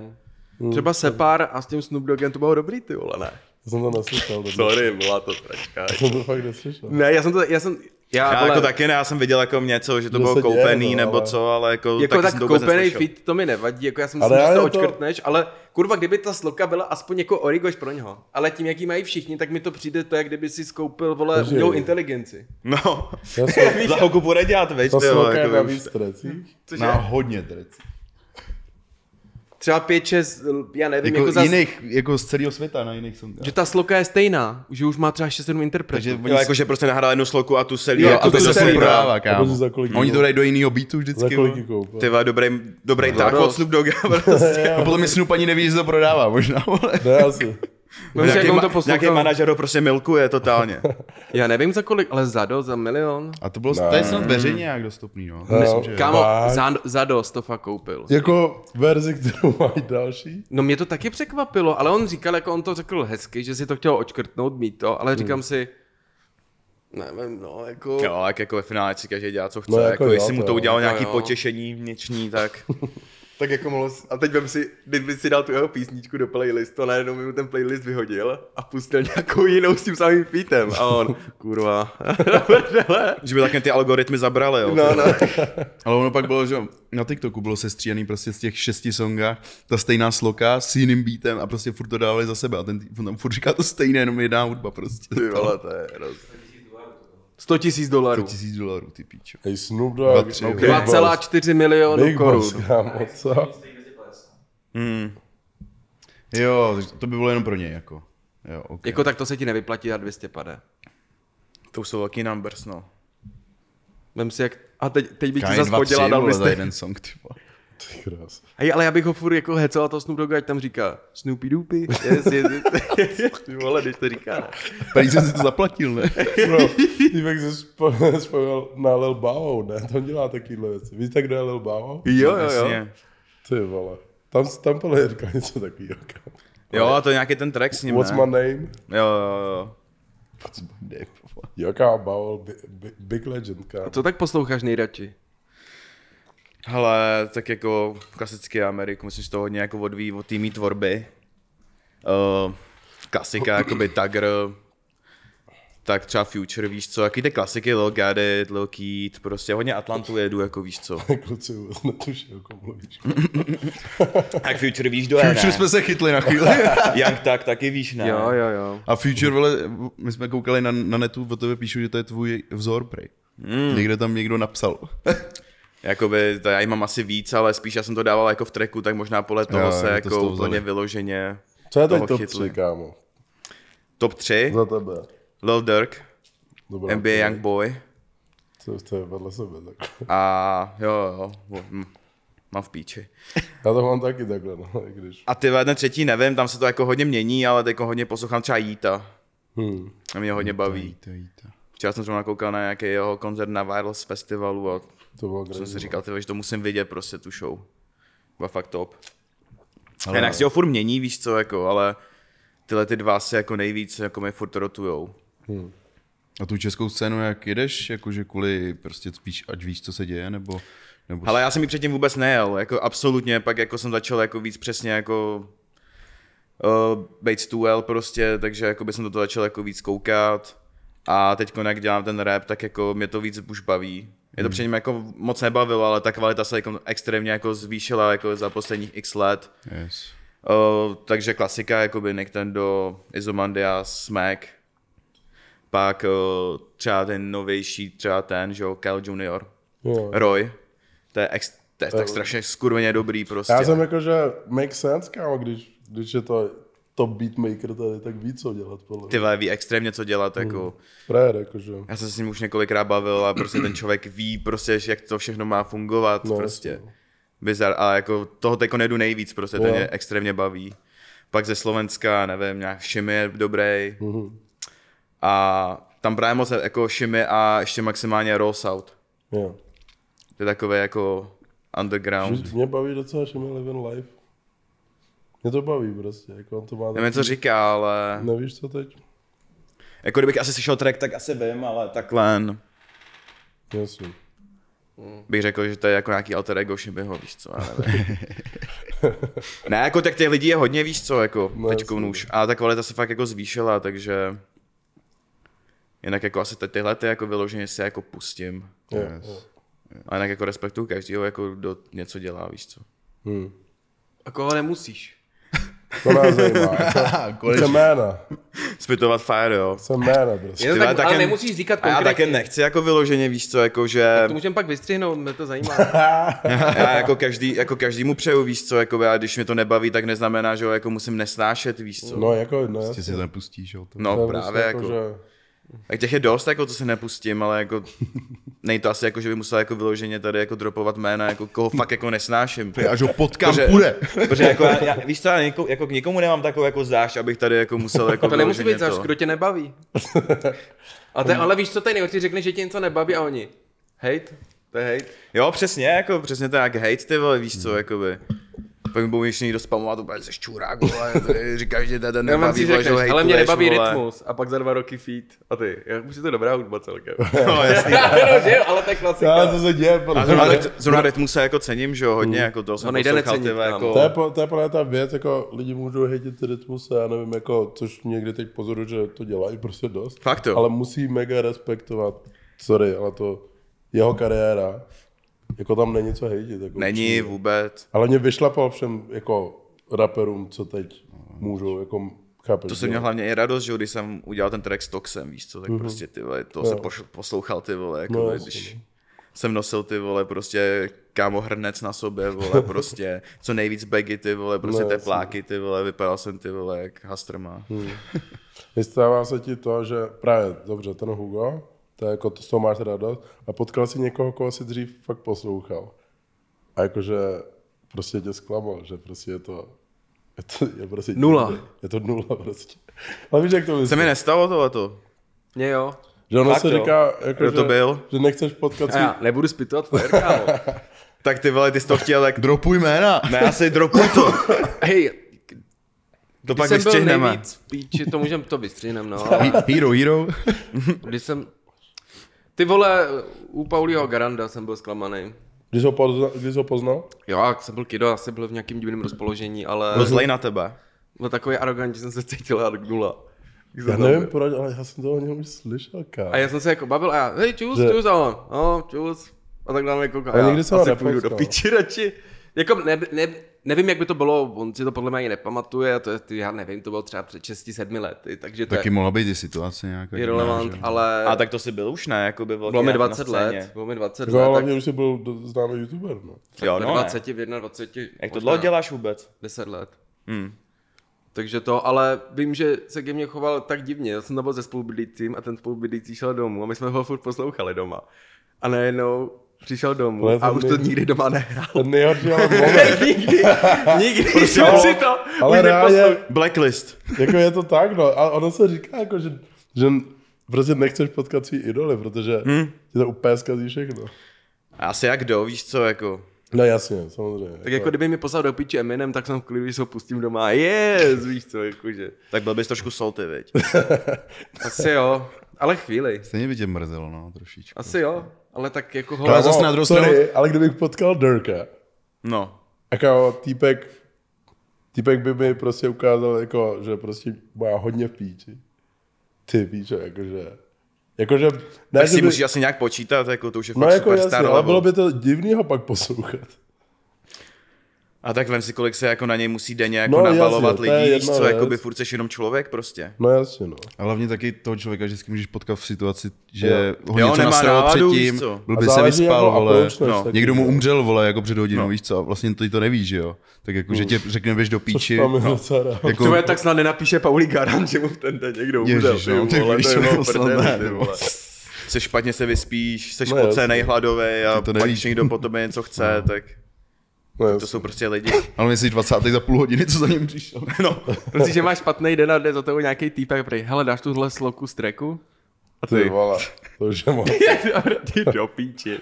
Speaker 3: Hmm.
Speaker 2: Třeba Separ a s tím Snoop Doggem to bylo dobrý, ty vole, ne?
Speaker 3: Já jsem to neslyšel. dobře.
Speaker 2: Sorry, byla to tračka.
Speaker 3: Já jsem to fakt neslyšel.
Speaker 2: Ne, já jsem to, já jsem, já,
Speaker 1: Já
Speaker 2: vole,
Speaker 1: jako taky ne, já jsem viděl jako něco, že to bylo
Speaker 3: se děje,
Speaker 1: koupený
Speaker 3: no,
Speaker 1: nebo
Speaker 3: ale-
Speaker 1: co, ale jako,
Speaker 2: jako
Speaker 1: taky
Speaker 2: tak
Speaker 1: jsem
Speaker 2: koupený fit, to mi nevadí, jako já si
Speaker 3: Ale
Speaker 2: myslím, že to očkrtneš, ale kurva, kdyby ta sloka byla aspoň jako origoš pro něho, ale tím, jaký mají všichni, tak mi to přijde to, jak kdyby si skoupil, vole, umělou inteligenci.
Speaker 1: No,
Speaker 3: Já jsem,
Speaker 1: za chvilku bude dělat, veď,
Speaker 3: ta sloka je
Speaker 1: jako
Speaker 3: na
Speaker 1: už-
Speaker 3: víc trecích.
Speaker 4: Na hodně trec.
Speaker 2: Třeba pět, šest, já nevím,
Speaker 4: Jako,
Speaker 2: jako, zas,
Speaker 4: jiných, jako z celého světa na jiných songách.
Speaker 2: že ta sloka je stejná, že už má třeba 6-7 interpretů.
Speaker 4: Takže
Speaker 1: Jo, jakože prostě nahrál jednu sloku a tu celý.
Speaker 2: Jo,
Speaker 1: a
Speaker 2: a
Speaker 1: to
Speaker 2: to
Speaker 1: se
Speaker 2: celý,
Speaker 1: celý
Speaker 4: prodává,
Speaker 3: A
Speaker 4: kámo. Oni to dají do jiného beatu vždycky.
Speaker 1: Ty vole, dobrý, dobrý tak od Snoop Dogga prostě.
Speaker 4: A potom mi Snoop ani neví, že to prodává, možná, vole.
Speaker 3: Ne, asi.
Speaker 2: Jak
Speaker 1: Nějaký,
Speaker 2: on
Speaker 1: ma-
Speaker 2: to
Speaker 1: nějaký manažer ho prostě milkuje totálně.
Speaker 2: Já nevím za kolik, ale za dost, za milion.
Speaker 4: A to bylo,
Speaker 3: Ne.
Speaker 4: to je snad veřejně nějak dostupný, no.
Speaker 3: Ne,
Speaker 4: Myslím, že...
Speaker 2: Kámo, za, za dost to fakt koupil.
Speaker 3: Jako verzi, kterou mají další?
Speaker 2: No mě to taky překvapilo, ale on říkal, jako on to řekl hezky, že si to chtěl očkrtnout, mít to, ale říkám si, nevím, no, jako...
Speaker 1: Jo, tak jako ve finále si každý dělá, co chce.
Speaker 3: No,
Speaker 1: No,
Speaker 3: jako
Speaker 1: jako,
Speaker 3: jo,
Speaker 1: jestli mu
Speaker 3: to jo.
Speaker 1: udělalo
Speaker 2: No,
Speaker 1: nějaký
Speaker 2: jo.
Speaker 1: potěšení vnitřní, tak...
Speaker 2: Tak jako mohlo, a teď vem si, kdyby si dal tu jeho písničku do playlistu a najednou mi mu ten playlist vyhodil a pustil nějakou jinou s tím samým featem a on, kurva,
Speaker 1: že by také ty algoritmy zabrali, jo.
Speaker 2: no, no.
Speaker 4: Ale ono pak bylo, že na TikToku bylo sestříhaný prostě z těch šesti songách ta stejná sloka s jiným beatem a prostě furt to dávali za sebe a ten furt říká to stejné, jenom jedna hudba prostě.
Speaker 2: Ty vole, to je. 100 tisíc dolarů.
Speaker 4: tisíc dolarů, ty píčo.
Speaker 3: Hej, Snoop Dogg.
Speaker 4: tři,
Speaker 3: no,
Speaker 4: ok.
Speaker 3: Big Boss.
Speaker 2: 2,4 milionů
Speaker 3: Big Boss,
Speaker 2: korun.
Speaker 3: kámo, co?
Speaker 1: Hmm.
Speaker 4: Jo, to by bylo jenom pro něj, jako. Jo, okay.
Speaker 2: Jako tak to se ti nevyplatí a 200 pade.
Speaker 1: To jsou velký numbers, no.
Speaker 2: Vem si jak... A teď, teď bych ti zase
Speaker 4: dva,
Speaker 2: podělal,
Speaker 4: tři,
Speaker 2: dal
Speaker 4: vole, za
Speaker 2: byste...
Speaker 4: jeden song, ty vole.
Speaker 3: Ty krás.
Speaker 2: Hej, ale já bych ho furt jako hecoval toho Snoop Dogga, ať tam říká Snoopy Doopy, yes, yes, yes. Ty vole, když to říká. ne?
Speaker 4: Prý jsem si to zaplatil, ne?
Speaker 3: Bro, týpek se spo- vzpomněl na Lil Bow, ne? Tam dělá takovýhle věci. Víte, kdo je Lil Bow?
Speaker 2: Jo, jo, jo.
Speaker 1: Jasně.
Speaker 3: Ty vole. Tam, tam podle říká něco takového.
Speaker 1: Jo, a to je nějaký ten track s ním,
Speaker 3: What's
Speaker 1: ne?
Speaker 3: my name?
Speaker 1: Jo, jo, jo.
Speaker 3: Jo, kámo, Bow, big, big, big legend, kámo.
Speaker 2: Co tak posloucháš nejradši?
Speaker 1: Hele, tak jako klasický Amerik, musím si to hodně jako odvíjí od té mý tvorby. Uh, klasika, jakoby Tagr, tak třeba Future, víš co, jaký ty klasiky, Lil Gadget, Lil Keat, prostě hodně Atlantu jedu, jako víš co.
Speaker 3: Kluci vůbec netuší, o kom mluvíš.
Speaker 1: Tak Future víš, je,
Speaker 4: Future
Speaker 1: ne?
Speaker 4: jsme se chytli na chvíli.
Speaker 1: Young tak taky víš, ne?
Speaker 2: Jo, jo, jo.
Speaker 4: A Future, vole, my jsme koukali na, na netu, o tebe píšu, že to je tvůj vzor, prej. Mm. Někde tam někdo napsal.
Speaker 1: Jakoby, to já jich mám asi víc, ale spíš já jsem to dával jako v tracku, tak možná podle toho
Speaker 4: Jo,
Speaker 1: se
Speaker 4: to
Speaker 1: jako úplně
Speaker 4: vzali.
Speaker 1: vyloženě
Speaker 3: Co je teď
Speaker 1: toho
Speaker 3: top
Speaker 1: chytli.
Speaker 3: 3, kámo?
Speaker 1: Top 3,
Speaker 3: Za tebe.
Speaker 1: Lil Durk,
Speaker 3: Dobrá,
Speaker 1: NBA Young Boy
Speaker 3: Co to je vedle sebe, tak.
Speaker 1: a jo, jo, jo, hm, mám v píči.
Speaker 3: Já to mám taky takhle, no, i když.
Speaker 1: A ty ten třetí nevím, tam se to jako hodně mění, ale teď hodně poslouchám třeba Jíta.
Speaker 3: Hmm.
Speaker 1: A mě hodně baví.
Speaker 4: Jí to.
Speaker 1: Včera jsem zrovna koukal na nějaký jeho koncert na Virals festivalu a
Speaker 3: To bylo
Speaker 1: jsem si říkal, tyhle, že to musím vidět prostě tu show. Byla fakt top.
Speaker 4: Ale-.
Speaker 1: Jinak si ho furt mění, víš co, jako, ale tyhle ty dva se jako nejvíc jako mi furt rotujou.
Speaker 4: A tu českou scénu jak jedeš, jakože kvůli prostě spíš, ať víš, co se děje, nebo... nebo
Speaker 1: Ale já jsem ji předtím vůbec nejel, jako absolutně, pak jako jsem začal jako víc přesně jako uh, být stůl prostě, takže jako by jsem do toho začal jako víc koukat a teď jak dělám ten rap, tak jako mě to víc už baví. Mě to
Speaker 4: Hmm.
Speaker 1: předtím jako moc nebavilo, ale ta kvalita se jako extrémně jako zvýšila jako za posledních x let.
Speaker 4: Yes.
Speaker 1: Uh, takže klasika, jakoby Nintendo, Izomandias, Smack, pak uh, třeba ten novější, třeba ten, že jo, Cal Junior,
Speaker 3: Jo.
Speaker 1: Roy, to je, ex, to je tak strašně skurveně dobrý prostě.
Speaker 3: Já jsem jako, že make sense, kámo, když, když je to top beatmaker tady, tak ví, co dělat, podle
Speaker 1: Ty vole, ví extrémně co dělat, jako.
Speaker 3: Frér, jakože.
Speaker 1: Já jsem se s ním už několikrát bavil a prostě ten člověk ví prostě, jak to všechno má fungovat,
Speaker 3: No,
Speaker 1: prostě.
Speaker 3: jasně.
Speaker 1: Bizar, a jako toho teďko nejdu nejvíc, prostě ten
Speaker 3: Jo.
Speaker 1: mě extrémně baví. Pak ze Slovenska, nevím, nějak Šimi je dobrý.
Speaker 3: Mhm.
Speaker 1: A tam právě moc jako Šimi a ještě maximálně South.
Speaker 3: Jo.
Speaker 1: To je takové jako underground.
Speaker 3: Mě baví docela, že mi Living Life. Mě to baví prostě, jako on to má
Speaker 1: Nevím, co říká, ale
Speaker 3: Nevíš, co teď?
Speaker 1: jako kdybych asi slyšel track, tak asi vím, ale takhle
Speaker 3: Jasně.
Speaker 1: bych řekl, že to je jako nějaký alter ego Šimiho, víš co, nevím. ne, jako tak těch lidí je hodně, víš co, jako
Speaker 3: No,
Speaker 1: teď
Speaker 3: jasně.
Speaker 1: už. A ta kvalita se fakt jako zvýšila, takže jinak jako asi teď tyhle ty jako vyloženě si jako pustím.
Speaker 3: Jo,
Speaker 4: Yes.
Speaker 1: A jinak jako respektuju každýho, jako kdo něco dělá, víš co.
Speaker 3: Hmm.
Speaker 2: A koho nemusíš?
Speaker 3: To nás zajímá. Chce jména.
Speaker 1: Spitovat fire, jo.
Speaker 3: Chce jména prostě.
Speaker 2: Je to tak, ale
Speaker 1: taky-
Speaker 2: nemusíš říkat
Speaker 1: A já
Speaker 2: konkrétně.
Speaker 1: také nechci jako vyloženě, víš co, jako že
Speaker 2: To můžeme pak vystřihnout, mě to zajímá.
Speaker 1: já jako, každý, jako každému přeju, víš co, jako já, když mě to nebaví, tak neznamená, že ho jako musím nesnášet, víš co.
Speaker 3: No jako, no
Speaker 4: Prostě si to nepustíš, jo. To.
Speaker 1: No právě
Speaker 3: prostě
Speaker 1: jako,
Speaker 3: že-
Speaker 1: tak těch je dost, jako to se nepustím, ale jako nej to asi jako, že by musel jako vyloženě tady jako dropovat jména, jako koho fakt jako nesnáším.
Speaker 4: Až ho potkám,
Speaker 1: Protože-
Speaker 4: půjde.
Speaker 1: Protože jako, já, já, víš co, já něko, jako k nikomu nemám takovou jako zášť, abych tady jako musel jako
Speaker 2: To nemusí být záš, kdo tě nebaví. A to, je- ale víš, co tady nejhorší, řekne, že tě něco nebaví a oni. Hejt? To je hejt.
Speaker 1: Jo, přesně, jako přesně to je jak hate, ty vole, víš
Speaker 2: Hmm.
Speaker 1: co, jakoby. Pak mi budou ještě někdo spamovat, úplně jsi čurák, vole, ty říkáš, že tady
Speaker 2: Já vám
Speaker 1: nebaví, vole, že
Speaker 2: ale mě nebaví
Speaker 1: vole.
Speaker 2: rytmus. A pak za dva roky feed. A ty, jak už je to dobrá hudba celkem.
Speaker 1: No, jasný.
Speaker 2: no, že jo, ale to je klasika.
Speaker 3: Ale to se děje,
Speaker 1: A zrovna, ryt- zrovna rytmu se jako cením, že jo, hodně, jako to jsem
Speaker 2: No, nejde necenit,
Speaker 1: jako...
Speaker 3: To je, po- to je podle mě ta věc, jako lidi můžou hejtit rytmus a já nevím, jako, což někdy teď pozoruju, že to dělají prostě dost.
Speaker 1: Fakt jo.
Speaker 3: Ale musí mega respektovat, sorry, ale to jeho kariéra, jako tam není co hejtit. Jako
Speaker 1: Není
Speaker 3: upřímně.
Speaker 1: vůbec.
Speaker 3: Ale mě vyšlapal všem jako raperům, co teď můžou, jako chápeš.
Speaker 1: To jsem měl hlavně i radost, že když jsem udělal ten track s Toxem, víš co, tak prostě ty vole, to jsem poš- poslouchal ty vole, jako
Speaker 3: No,
Speaker 1: no, když jsem nosil ty vole, prostě kámo hrnec na sobě, vole, prostě co nejvíc bagy, ty vole, prostě
Speaker 3: No,
Speaker 1: tepláky, ty vole, vypadal jsem ty vole, jak Hastrma.
Speaker 3: Vystává se ti to, že právě, dobře, ten Hugo, to je jako, to z toho máš radost, a potkal si někoho, koho si dřív fakt poslouchal. A jakože prostě tě zklamal, že prostě je to, je to je prostě
Speaker 2: Nula.
Speaker 3: Je to nula prostě. Ale víš, jak to
Speaker 1: Se
Speaker 3: myslím?
Speaker 1: mi nestalo tohleto.
Speaker 2: Mně jo.
Speaker 3: Že ono
Speaker 1: Fakt
Speaker 3: se
Speaker 1: jo.
Speaker 3: říká, jako,
Speaker 1: Kdo to
Speaker 3: že,
Speaker 1: byl?
Speaker 3: že nechceš potkat
Speaker 2: já nebudu spitovat fire, kámo.
Speaker 1: Tak ty vole, ty jsi to chtěl, tak
Speaker 4: Dropuj jména.
Speaker 1: ne, asi dropuj to.
Speaker 2: Hej,
Speaker 1: To
Speaker 2: když
Speaker 1: pak
Speaker 2: jsem byl
Speaker 1: vystřihneme.
Speaker 2: nejvíc v píči, to můžem, to vystřihnem, no. ale
Speaker 4: Hero, hero.
Speaker 2: Když jsem... Ty vole, u Paulího Garanda jsem byl zklamaný.
Speaker 3: Když jsi ho poznal? Když ho poznal?
Speaker 2: Jo, jak jsem byl kido, asi byl v nějakým divném rozpoložení, ale
Speaker 1: Byl zlej na tebe.
Speaker 2: byl takový arrogant, že jsem se cítil jak nula.
Speaker 3: Já nevím
Speaker 2: byl.
Speaker 3: proč, ale já jsem to o něm už slyšel, kámo.
Speaker 2: A já jsem se jako bavil a já, hej, čus,
Speaker 3: Že-
Speaker 2: čus, a on, no, čus. A tak dáme jako, a
Speaker 3: Ale
Speaker 2: já
Speaker 3: nikdy jsem
Speaker 2: asi půjdu do piči radši. Jako ne, ne, nevím, jak by to bylo, on si to podle mě ani nepamatuje, to je, ty, já nevím, to bylo třeba před 6-7 lety, takže to
Speaker 4: Taky
Speaker 2: je
Speaker 4: mohla být i situace nějaká.
Speaker 2: irrelevant,
Speaker 4: divná, že?
Speaker 2: ale
Speaker 1: A tak to si byl už ne, jako by
Speaker 2: bylo mi
Speaker 1: na
Speaker 2: 20
Speaker 1: scéně.
Speaker 2: let, bylo mi 20
Speaker 3: Jako,
Speaker 2: let, tak,
Speaker 3: hlavně už jsi byl známý youtuber, no.
Speaker 1: Jo,
Speaker 2: ve
Speaker 1: no,
Speaker 2: 20,
Speaker 1: ne.
Speaker 2: v 21,
Speaker 1: Jak to dlouho děláš vůbec?
Speaker 2: 10 let.
Speaker 1: Hmm.
Speaker 2: Takže to, ale vím, že se ke mně choval tak divně. Já jsem tam byl se spolubydlícím a ten spolubydlící šel domů a my jsme ho furt poslouchali doma. A najednou přišel domů
Speaker 3: Ale
Speaker 2: a už to nikdy doma nehrál.
Speaker 3: Ten nejhorší ale moment.
Speaker 2: nikdy, nikdy
Speaker 3: Prostě
Speaker 2: jsem si to
Speaker 3: ale
Speaker 2: už
Speaker 3: reálně-.
Speaker 1: Blacklist.
Speaker 3: jako je to tak, no. A ono se říká, jako, že, že prostě nechceš potkat svý idoly, protože hmm. ti to úplně zkazí všechno.
Speaker 1: Asi jak kdo, víš co, jako.
Speaker 3: No jasně, samozřejmě.
Speaker 2: Tak jako kdyby mi poslal do piči Eminem, tak jsem v klidu, že se ho pustím doma. A yes, víš co, jakože.
Speaker 1: Tak byl bys trošku salty, viď?
Speaker 2: Asi jo, ale chvíli.
Speaker 4: Stejně by tě mrzelo, no, trošičku.
Speaker 2: Asi jo, ale tak jako ho...
Speaker 4: Ale zase na druhou stranu-
Speaker 3: sorry, ale kdybych potkal Dirka,
Speaker 1: No.
Speaker 3: jako týpek, týpek by mi prostě ukázal, jako, že prostě má hodně v píči. Ty píče, jakože... Jakože... Ne,
Speaker 1: Tak
Speaker 3: že
Speaker 1: si
Speaker 3: by-
Speaker 1: musíš asi nějak počítat, jako to už je
Speaker 3: No
Speaker 1: fakt
Speaker 3: jako jasně,
Speaker 1: superstar
Speaker 3: ale
Speaker 1: level.
Speaker 3: bylo by to divný ho pak poslouchat.
Speaker 1: A tak vem si, kolik se jako na něj musí denně jako
Speaker 3: No,
Speaker 1: no,
Speaker 3: jasně,
Speaker 1: nabalovat
Speaker 3: to je
Speaker 1: lidí, víš
Speaker 3: jedna
Speaker 1: co, jako by furt seš jenom člověk prostě.
Speaker 3: No jasně, no.
Speaker 4: A hlavně taky toho člověka vždycky můžeš potkat v situaci, že
Speaker 3: Jo.
Speaker 4: ho
Speaker 1: Jo,
Speaker 4: něco
Speaker 1: nemá
Speaker 4: nastralo
Speaker 1: náladu,
Speaker 4: předtím, by se vyspal,
Speaker 3: jako
Speaker 4: vole.
Speaker 1: no.
Speaker 3: taky,
Speaker 4: Někdo mu
Speaker 3: no.
Speaker 4: umřel, vole, jako před hodinou,
Speaker 1: No.
Speaker 4: víš co, a vlastně ty to nevíš, že jo. Tak jako, že tě řekne, běž do píči.
Speaker 3: Je rád.
Speaker 4: Jako,
Speaker 2: Třeba tak snad nenapíše Pauli Garant, že mu v ten den někdo umřel.
Speaker 4: Ježiš, no, ty
Speaker 2: vole, to je
Speaker 4: no,
Speaker 2: ty
Speaker 4: no.
Speaker 1: Se špatně se vyspíš, seš
Speaker 3: No,
Speaker 1: no, pocenej,
Speaker 3: jasně.
Speaker 1: hladovej a
Speaker 4: to
Speaker 1: pak když někdo po tobě něco chce, tak
Speaker 3: No,
Speaker 1: to jsou prostě lidi.
Speaker 4: ale myslíš 20. za půl hodiny, co za ním přišel.
Speaker 1: No,
Speaker 2: Prostě, že máš špatný den a jde za tebou nějaký týpek, prej, hele, dáš tuhle sloku z tracku? A
Speaker 3: Ty
Speaker 2: ty,
Speaker 3: vole, to už je moc.
Speaker 2: ty do píči.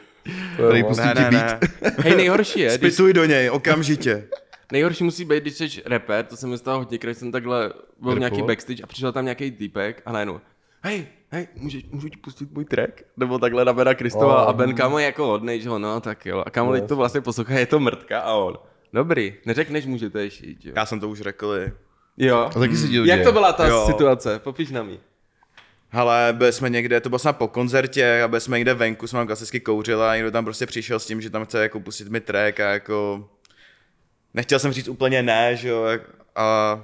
Speaker 3: To je
Speaker 4: Tady
Speaker 1: ne,
Speaker 4: ti
Speaker 1: ne,
Speaker 4: beat.
Speaker 2: Hej, nejhorší je, když,
Speaker 1: Spisuj do něj, okamžitě.
Speaker 2: nejhorší musí být, když jsi rapper, to se mi stalo hodně, když jsem takhle byl v nějaký backstage a přišel tam nějaký týpek a najednou, hej, hej, můžeš, můžu ti pustit můj track? Nebo takhle na Bena Kristova
Speaker 3: Oh.
Speaker 2: a Ben kámo je jako hodnej, že jo, no tak jo. A kámo teď to vlastně poslouchá, je to mrtka a on, dobrý, neřekneš mu, že to je shit, jo.
Speaker 1: Já jsem to už řekl.
Speaker 2: Jo.
Speaker 4: A taky si to
Speaker 2: Jak to byla ta
Speaker 1: Jo.
Speaker 2: situace? Popiš nám ji.
Speaker 1: Hele, byli jsme někde, to bylo snad po koncertě a byli jsme někde venku, jsme tam klasicky kouřili a někdo tam prostě přišel s tím, že tam chce jako pustit mi track a jako... Nechtěl jsem říct úplně ne, že jo, jak- a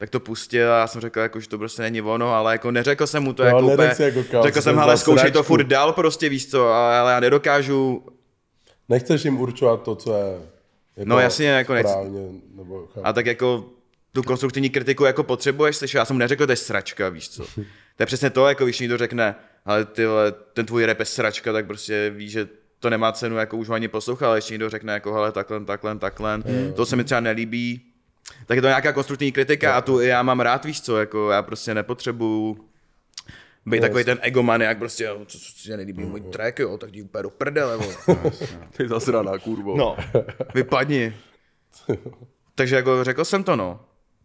Speaker 1: tak to pustil a já jsem řekl, jako, že to prostě není ono, ale jako neřekl jsem mu to
Speaker 3: Jo,
Speaker 1: jako úplně,
Speaker 3: jako kámo,
Speaker 1: řekl jsem, ale zkoušej to
Speaker 3: sračku."
Speaker 1: furt dál prostě, víš co, ale já nedokážu,
Speaker 3: Nechceš jim určovat to, co je jako
Speaker 1: No jasně, jako nechci-
Speaker 3: správně, nebo chápu.
Speaker 1: a tak jako tu konstruktivní kritiku jako potřebuješ slyšet, já jsem mu neřekl, to je sračka, víš co. To je přesně to, jako když někdo řekne, ale ty ten tvůj rap je sračka, tak prostě víš, že to nemá cenu jako už ho ani poslouchat, ale ještě někdo řekne jako hele takhle, takhle, takhle, to se mi třeba nelíbí, tak je to nějaká konstruktivní kritika a tu já mám rád, víš co, jako já prostě nepotřebuju být takový ten egomaniak, prostě, jo, co, co se nelíbí můj track, jo, tak jdi úplně do prdele.
Speaker 2: Ty zasraná, kurvo.
Speaker 1: No, vypadni. Takže jako řekl jsem to, no.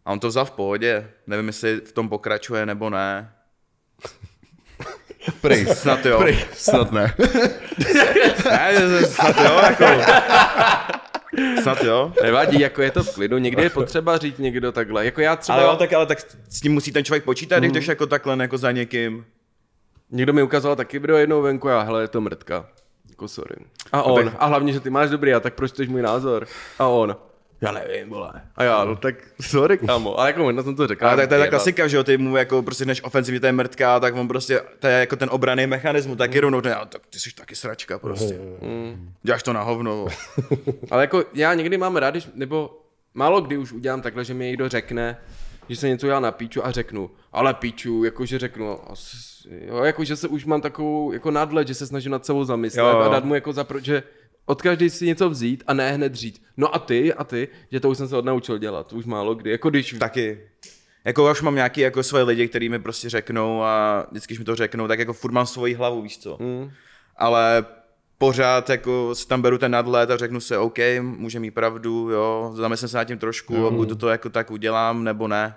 Speaker 1: A on to vzal v pohodě. Nevím, jestli v tom pokračuje nebo ne.
Speaker 4: Prej,
Speaker 1: Snad jo.
Speaker 4: prej, snad ne.
Speaker 1: Ne, snad jo, jako. Snad jo.
Speaker 2: Nevadí, jako je to v klidu, někdy je potřeba říct někdo takhle. Jako já třeba,
Speaker 1: Ale jo, tak, ale tak s tím musí ten člověk počítat, když jdeš jako takhle jako za někým.
Speaker 2: někdo mi ukázal taky video jednou venku a hele, je to mrtka. Jako sorry. A on, a hlavně, že ty máš dobrý, a tak proč to je můj názor? A on, já nevím, vole. A já, no tak sorry, kámo. A jako možná jsem to řekl.
Speaker 1: Ale tak to je ta klasika, že jo, ty mu jako prostě než ofenzivně to je mrtká, tak on prostě, to je jako ten obraný mechanismus, taky rovnou, to je, "A tak ty jsi taky sračka prostě. Děláš to na hovno. vole."
Speaker 2: Ale jako já někdy mám rád, když, nebo málo kdy už udělám takhle, že mi někdo řekne, že se něco já na píču a řeknu, ale píču, jakože řeknu, jo, jakože se už mám takovou jako nadhled, že se snažím nad sebou zamyslet
Speaker 1: Jo, jo.
Speaker 2: a dát mu jako za, že od každý si něco vzít a ne hned říct, no a ty, a ty, že to už jsem se odnaučil dělat, už málo kdy, jako když,
Speaker 1: Taky. Jako já už mám nějaký jako svoje lidi, kteří mi prostě řeknou a vždycky, když mi to řeknou, tak jako furt mám svoji hlavu, víš co. Mm. Ale pořád jako si tam beru ten nadhled a řeknu si, OK, může mít pravdu, jo, zamyslím se nad tím trošku, mm. buď to, to jako tak udělám, nebo ne.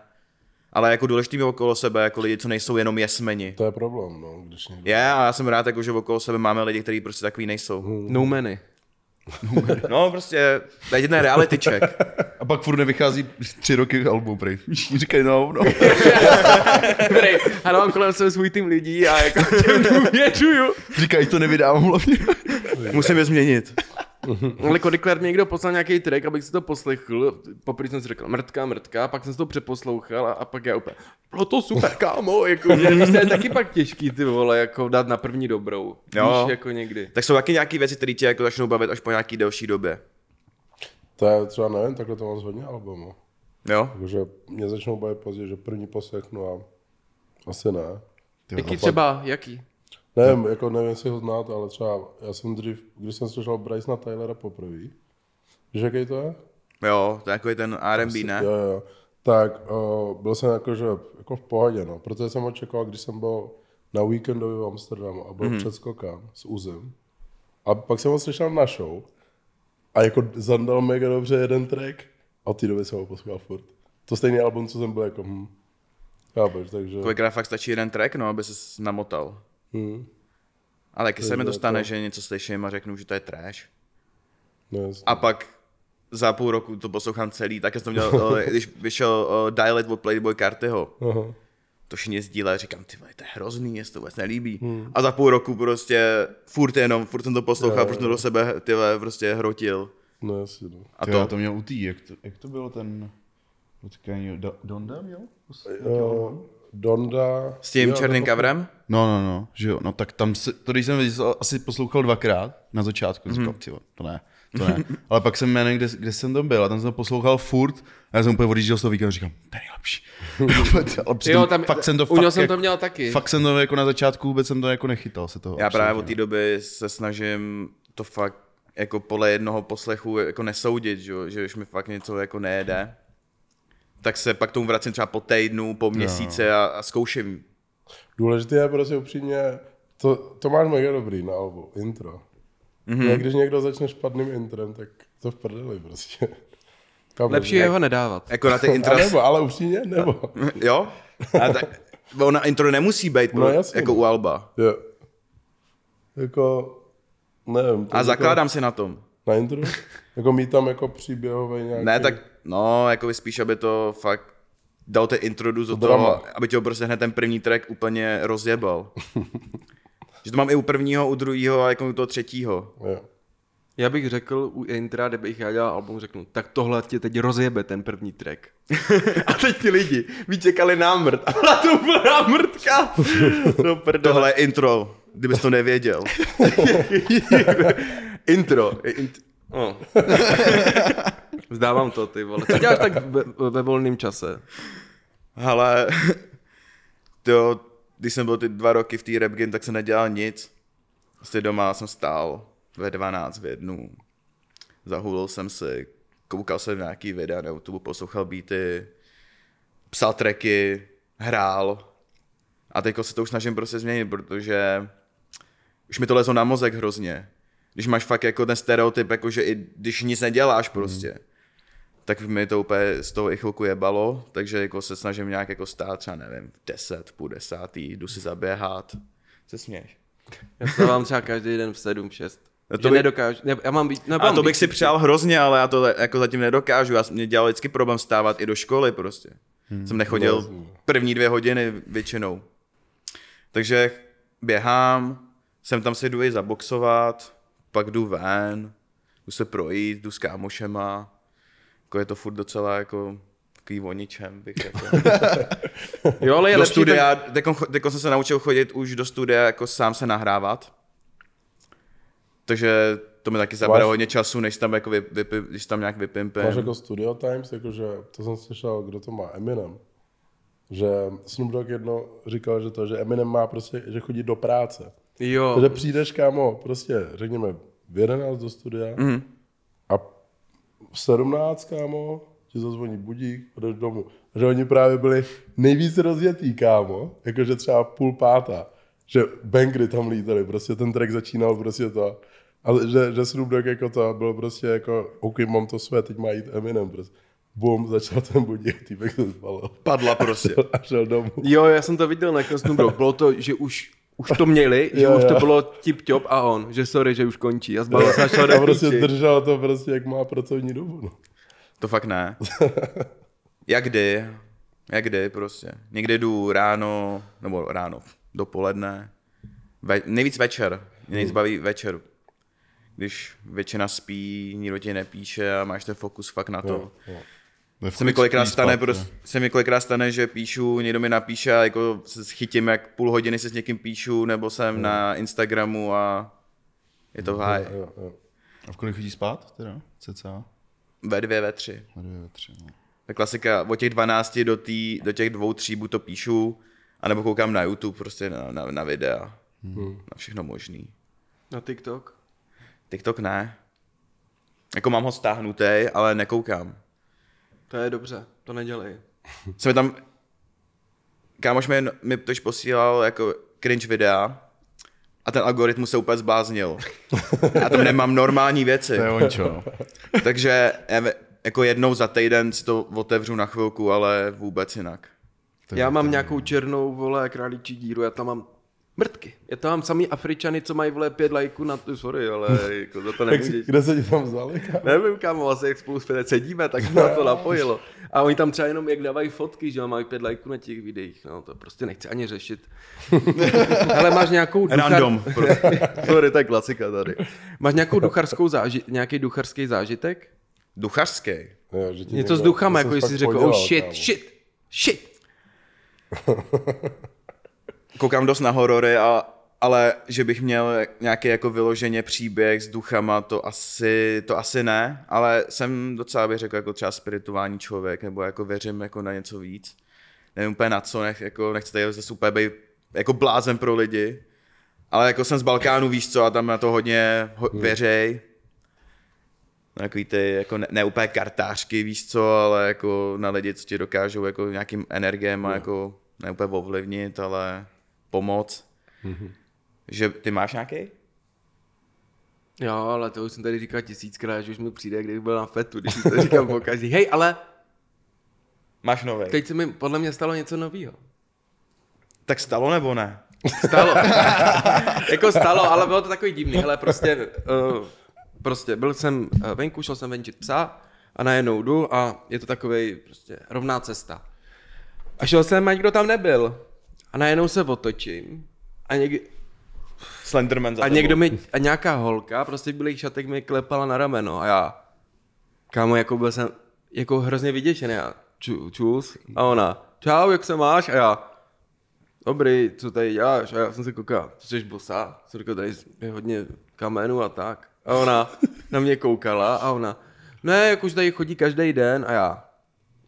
Speaker 1: Ale jako důležitý mít okolo sebe, jako lidi, co nejsou jenom jesmeni.
Speaker 3: To je problém, no, když někdo...
Speaker 1: Je, a já jsem rád, jako, že okolo sebe máme lidi, kteří prostě takový nejsou.
Speaker 2: no many.
Speaker 1: No prostě, ten reality check.
Speaker 4: A pak furt nevychází tři roky album, prej. Všichni říkají, no, no.
Speaker 2: Dobrý, a mám kolem sebe svůj tým lidí a jako těm důvěřuju.
Speaker 4: Říkají, to nevydávám hlavně.
Speaker 1: Musím je změnit.
Speaker 2: Ale kolikrát mi někdo poslal nějaký track, abych si to poslechl, poprvé jsem si řekl mrtka, mrtka, pak jsem si to přeposlouchal a, a pak já úplně, bylo to super, kámo, jako, že prostě je taky pak těžký ty vole, jako dát na první dobrou,
Speaker 1: Jo.
Speaker 2: víš, jako někdy.
Speaker 1: Tak jsou taky nějaké věci, které tě jako začnou bavit až po nějaký delší době.
Speaker 3: To je třeba, nevím, takhle to mám z hodně albumů.
Speaker 1: Jo?
Speaker 3: Takže mě začnou bavit později, že první poslechnu a asi ne.
Speaker 2: Jaký třeba, jaký?
Speaker 3: Nevím, jako nevím, jestli ho znáte, ale třeba já jsem dřív, když jsem slyšel Bryce na Tylera poprvé, víš, jaký to je?
Speaker 1: Jo, to je jako ten R&B, ne?
Speaker 3: Jo, jo. Tak uh, byl jsem jako, že, jako v pohodě, no, protože jsem očekal, když jsem byl na víkendovi v Amsterdamu a byl mm-hmm. před skokem s Uzem. A pak jsem ho slyšel na show a jako zandal mega dobře jeden track a od té doby jsem ho poslouchal furt. To stejný album, co jsem byl jako, hm, chápeš, takže...
Speaker 1: Kolikrát fakt stačí jeden track, no, aby se namotal.
Speaker 3: Hm,
Speaker 1: A taky se mi to stane,
Speaker 3: to-
Speaker 1: že něco slyším a řeknu, že to je trash.
Speaker 3: no.
Speaker 1: A pak za půl roku to poslouchám celý, tak jsem to měl, když vyšel Dialect od Playboy Cartyho. To všichni sdíleli, říkám, ty vole, to je hrozný, mě se to vůbec nelíbí. Hmm. A za půl roku prostě furt jenom, furt jsem to poslouchal, furt jsem do sebe ty vole, prostě hrotil.
Speaker 3: No jasně, no.
Speaker 1: A
Speaker 4: To,
Speaker 1: to,
Speaker 4: měl u tý, jak to, jak to bylo ten... Počkej, Do- Donda měl?
Speaker 3: Uh, Donda...
Speaker 1: s tím
Speaker 3: jo,
Speaker 1: černým coverem?
Speaker 4: No, no, no, že jo, no tak tam se, to když jsem asi poslouchal dvakrát na začátku, říkal, mm. to ne, to ne. Ale pak jsem jmenil, kde, kde jsem tam byl a tam jsem poslouchal furt a já jsem úplně odjížděl z toho víkendu a říkám, to je nejlepší. Ale přitom
Speaker 2: Jo, tam,
Speaker 4: fakt jsem to
Speaker 2: u
Speaker 4: fakt,
Speaker 2: něho jsem
Speaker 4: jako,
Speaker 2: to měl taky.
Speaker 4: fakt jsem to jako na začátku vůbec jsem to jako nechytal se toho.
Speaker 1: Já právě od té doby se snažím to fakt jako podle jednoho poslechu jako nesoudit, že, jo, že když mi fakt něco jako nejede, tak se pak k tomu vracím třeba po týdnu, po měsíce a, a zkouším.
Speaker 3: Důležité je prostě upřímně, to, to máš mega dobrý na albu, intro. Mm-hmm. Když někdo začne špatným intrem, tak to v prdeli prostě. Chápeš?
Speaker 2: Lepší je ho nedávat.
Speaker 1: Jako na ty
Speaker 3: A
Speaker 1: intras...
Speaker 3: nebo, ale upřímně, nebo.
Speaker 1: jo? A tak, ona intro nemusí být
Speaker 3: No
Speaker 1: no,
Speaker 3: jasně,
Speaker 1: jako
Speaker 3: no.
Speaker 1: u Alba.
Speaker 3: Jo. Jako, nevím.
Speaker 1: A
Speaker 3: jako
Speaker 1: zakládám si na tom.
Speaker 3: Na intro? Jako mít tam jako příběhový nějaký...
Speaker 1: Ne, tak no, jako spíš, aby to fakt dal ten introduce do
Speaker 3: drama.
Speaker 1: toho, aby tě ho prostě hned ten první track úplně rozjebal. že to mám i u prvního, u druhého a jako u toho třetího.
Speaker 3: Jo.
Speaker 2: Já bych řekl u intra, kdybych já dělal album, řeknu, tak tohle tě teď rozjebe ten první track. a teď ti lidi by čekali námrt. A byla to úplná mrtka. No prdele.
Speaker 1: Tohle je intro, kdybys to nevěděl.
Speaker 2: Intro. Int... Oh. Vzdávám to, ty vole. Co děláš tak ve, ve volném čase?
Speaker 1: Ale to, když jsem byl ty dva roky v té rap game, tak jsem nedělal nic. Prostě doma jsem stál ve 12 v jednu. Zahulil jsem si, koukal jsem nějaký videa na YouTube, poslouchal beaty, psal tracky, hrál. A teď se to už snažím prostě změnit, protože už mi to lezlo na mozek hrozně. Když máš fakt jako ten stereotyp, jako že i když nic neděláš prostě, mm. tak mi to úplně z toho i chvilku jebalo, takže jako se snažím nějak jako stát třeba, nevím, 10, půl desátý, jdu si zaběhat. Se směš?
Speaker 2: Já vstávám třeba každý den v 7, 6.
Speaker 1: No
Speaker 2: to
Speaker 1: by-
Speaker 2: nedokážu, ne, já mám být, ne,
Speaker 1: A
Speaker 2: mám
Speaker 1: to bych
Speaker 2: být-
Speaker 1: si přál hrozně, ale já to jako zatím nedokážu. Já mě dělal vždycky problém stávat i do školy prostě. Hmm. Jsem nechodil první dvě hodiny většinou. Takže běhám, jsem tam si jdu i zaboxovat, pak jdu ven, jdu se projít, jdu s kámošema. Jako je to furt docela jako takový voničem, bych jako.
Speaker 2: Jo, ale je
Speaker 1: do
Speaker 2: lepší
Speaker 1: studia, teďko, teďko jsem se naučil chodit už do studia jako sám se nahrávat. Takže to mi taky zabere hodně času, než tam jako vy, vypi, když tam nějak vypimpím.
Speaker 3: Máš jako Studio Times, jakože to jsem slyšel, kdo to má, Eminem. Že Snoop Dogg jedno říkal, že to, že Eminem má prostě, že chodí do práce.
Speaker 2: Jo,
Speaker 3: Takže přijdeš, kámo, prostě řekněme v 11 do studia
Speaker 1: Mhm.
Speaker 3: a v 17, kámo, ti zazvoní budík jdeš domů. A že oni právě byli nejvíc rozjetý, kámo, jakože třeba půl pátá, že bangry tam lítali, prostě ten track začínal prostě to. Ale že, že Snoop Dogg jako to byl prostě jako, OK, mám to své, teď má jít Eminem, prostě. Bum, začal ten budík, týpek se zbalil.
Speaker 1: Padla prostě.
Speaker 3: A šel domů.
Speaker 2: jo, já jsem to viděl na Snoop Dogg. Bylo to, že už už to měli, že
Speaker 3: Jo,
Speaker 2: už to
Speaker 3: jo.
Speaker 2: bylo tip top a on, že sorry, že už končí. A zbalil se šel
Speaker 3: A prostě držel to prostě, jak má pracovní dobu. No.
Speaker 1: To fakt ne. Jak kdy, jak kdy prostě. Někdy jdu ráno, nebo ráno, dopoledne. Ve, nejvíc večer. Mě nejvíc baví večer. Když většina spí, nikdo ti nepíše a máš ten fokus fakt na to.
Speaker 4: Ve
Speaker 1: Se mi kolikrát stane,
Speaker 4: spát,
Speaker 1: prostě, se mi kolikrát stane, že píšu, někdo mi napíše a jako se chytím, jak půl hodiny se s někým píšu, nebo jsem na Instagramu a je to.
Speaker 3: Jo, jo.
Speaker 4: A v kolik chodí spát teda? Cca?
Speaker 1: Ve dvě, ve tři.
Speaker 4: Na dvě, ve tři, no.
Speaker 1: Ta klasika, od těch 12 do, tý, do těch dvou, tří buď to píšu, anebo koukám na YouTube prostě na, na, na videa. Hmm. Na všechno možný.
Speaker 2: Na TikTok.
Speaker 1: TikTok ne. Jako mám ho stáhnutý, ale nekoukám.
Speaker 2: To je dobře, to nedělej.
Speaker 1: Jsem tam... Kámoš mi, mi tož posílal jako cringe videa a ten algoritmus se úplně zbláznil. Já tam nemám normální věci.
Speaker 4: To je ončo, no.
Speaker 1: Takže jako jednou za týden si to otevřu na chvilku, ale vůbec jinak.
Speaker 4: To
Speaker 2: Já mám nějakou černou, vole, králíčí díru, já tam mám mrtky. Já tam mám samý Afričany, co mají, vole, pět lajků na to, sorry, ale jako za to nemůžeš.
Speaker 3: kde se ti tam vzali? kámo?
Speaker 2: Nevím, kam vlastně, jak spolu sedíme, tak se na to napojilo. A oni tam třeba jenom jak dávají fotky, že mají pět lajků na těch videích, no to prostě nechci ani řešit. Ale máš nějakou duchar...
Speaker 1: Random.
Speaker 2: Sorry, to je klasika tady. Máš nějakou ducharskou záži... nějaký ducharský zážitek?
Speaker 1: Duchařský.
Speaker 3: Jo, že
Speaker 2: Něco s duchama, jako
Speaker 3: jsi
Speaker 2: řekl, oh shit,
Speaker 3: kámo.
Speaker 2: shit, shit.
Speaker 1: Koukám dost na horory, a, ale že bych měl nějaký jako vyloženě příběh s duchama, to asi, to asi ne, ale jsem docela bych řekl jako třeba spirituální člověk, nebo jako věřím jako na něco víc. Nevím úplně na co, nech, jako nechci tady zase úplně být jako blázen pro lidi, ale jako jsem z Balkánu, víš co, a tam na to hodně ho, věřej. Takový ty, jako ne, ne úplně kartářky, víš co, ale jako na lidi, co ti dokážou jako nějakým energiem a jako ne úplně ovlivnit, ale pomoc. Že ty máš nějaký?
Speaker 2: Jo, ale to už jsem tady říkal tisíckrát, že už mi přijde, když byl na fetu, když to říkám po každý. Hej, ale
Speaker 1: Máš nový.
Speaker 2: teď se mi podle mě stalo něco nového.
Speaker 1: Tak stalo nebo ne?
Speaker 2: Stalo. jako stalo, ale bylo to takový divný. Hele, prostě, uh, prostě byl jsem uh, venku, šel jsem venčit psa a najednou jdu a je to takový prostě rovná cesta. A šel jsem, ať kdo tam nebyl. A najednou se otočím a někdy
Speaker 1: Slenderman za
Speaker 2: A někdo mi, a nějaká holka prostě v bílých šatek mi klepala na rameno a já, kámo, jako byl jsem jako hrozně vyděšený a ču, čus a ona, čau, jak se máš? A já, dobrý, co tady děláš? A já jsem se koukal, ty jsi bosa? Jsem říkal, tady je hodně kamenů a tak. A ona na mě koukala a ona, ne, jak už tady chodí každý den a já,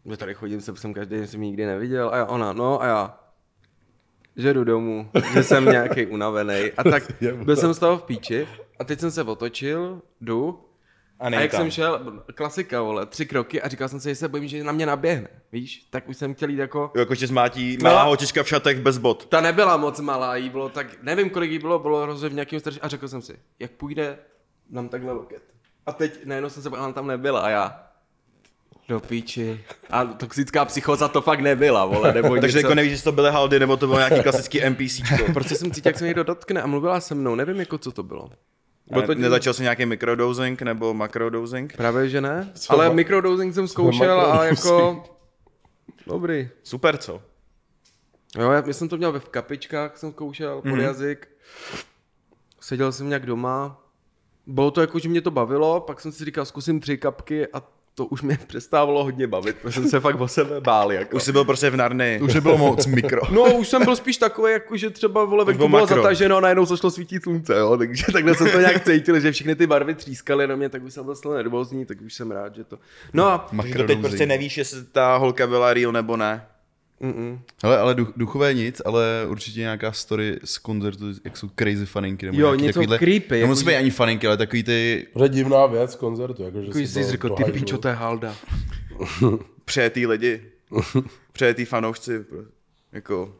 Speaker 2: že tady chodím sem, jsem každý den, jsem nikdy neviděl a já, ona, no a já, že jdu domů, že jsem nějaký unavený. A tak byl jsem z toho v píči a teď jsem se otočil, jdu
Speaker 1: A,
Speaker 2: a jak
Speaker 1: tam.
Speaker 2: jsem šel, klasika, vole, tři kroky a říkal jsem si, že se bojím, že na mě naběhne, víš? Tak už jsem chtěl jít jako...
Speaker 1: Jo, Jako tě zmátí
Speaker 2: No.
Speaker 1: malá holčička v šatech bez bot.
Speaker 2: Ta nebyla moc malá, jí bylo tak, nevím kolik jí bylo, bylo rozhodně v nějakým starší a řekl jsem si, jak půjde, nám takhle loket. A teď najednou jsem se bál, ona tam nebyla a já, do píči. A toxická psychoza to fakt nebyla, vole, nebo
Speaker 1: Takže
Speaker 2: něco.
Speaker 1: jako nevíš, jestli to byly haldy, nebo to bylo nějaký klasický NPC.
Speaker 2: Prostě jsem cítil, jak se někdo dotkne a mluvila se mnou, nevím jako co to bylo. Bylo to
Speaker 1: Nezačal jsi nějaký mikrodosing nebo makrodosing?
Speaker 2: Právě, že ne,
Speaker 3: Co
Speaker 2: ale
Speaker 3: ma-
Speaker 2: mikrodosing jsem zkoušel a jako... Dobrý.
Speaker 1: Super, co?
Speaker 2: Jo, já, já jsem to měl ve v kapičkách, jsem zkoušel, pod jazyk. Seděl jsem nějak doma. Bylo to jako, že mě to bavilo, pak jsem si říkal, zkusím tři kapky a to už mě přestávalo hodně bavit, protože jsem se fakt o sebe bál. Jako.
Speaker 1: Už jsi byl prostě v Narny.
Speaker 4: Už nebylo moc mikro.
Speaker 2: No, už jsem byl spíš takový, jako že třeba vole, venku
Speaker 1: byl
Speaker 2: bylo
Speaker 1: makro.
Speaker 2: zataženo a najednou zašlo svítit slunce, jo, takže takhle jsem to nějak cítil, že všechny ty barvy třískaly na mě, tak už jsem byl nervózní, tak už jsem rád, že to... No a...
Speaker 1: Teď prostě nevíš, jestli ta holka byla real nebo ne.
Speaker 2: Mm-mm.
Speaker 4: Hele, ale duch, duchové nic, ale určitě nějaká story z koncertu, jak jsou crazy faninky. Nebo
Speaker 2: Jo,
Speaker 4: nějaký
Speaker 2: něco
Speaker 4: takovýhle-
Speaker 2: creepy, jako
Speaker 4: Nemusí
Speaker 2: že-
Speaker 4: být ani faninky, ale takový ty...
Speaker 3: To je divná věc koncertu, jako, že
Speaker 2: Jako
Speaker 3: si
Speaker 2: jsi řekl, ty píčo, to je halda.
Speaker 1: Přejetý lidi. Přejetý fanoušci. Jako,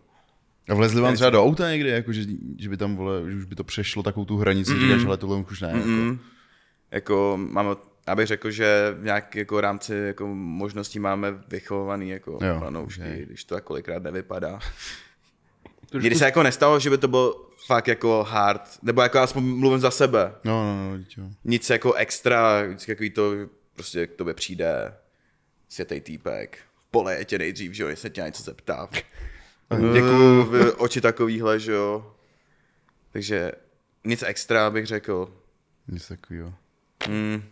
Speaker 4: A vlezli vám třeba do auta někdy, jako, že, že by tam, vole, že už by to přešlo takovou tu hranici, mm. říkáš, ale tohle už ne. Jako.
Speaker 1: mm, jako mám, já bych řekl, že v nějaké jako rámci jako možností máme vychovaný jako
Speaker 4: Jo,
Speaker 1: fanoušky,
Speaker 4: ok.
Speaker 1: když to tak kolikrát nevypadá. Když se jako nestalo, že by to bylo fakt jako hard, nebo jako aspoň mluvím za sebe.
Speaker 4: No, no, no, jo.
Speaker 1: Nic jako extra, vždycky takový to, prostě k tobě přijde světej týpek, poleje tě nejdřív, že jo, jestli tě na něco zeptá. Děkuju, v oči takovýhle, že jo. Takže nic extra bych řekl.
Speaker 4: Nic takového.
Speaker 1: Mm.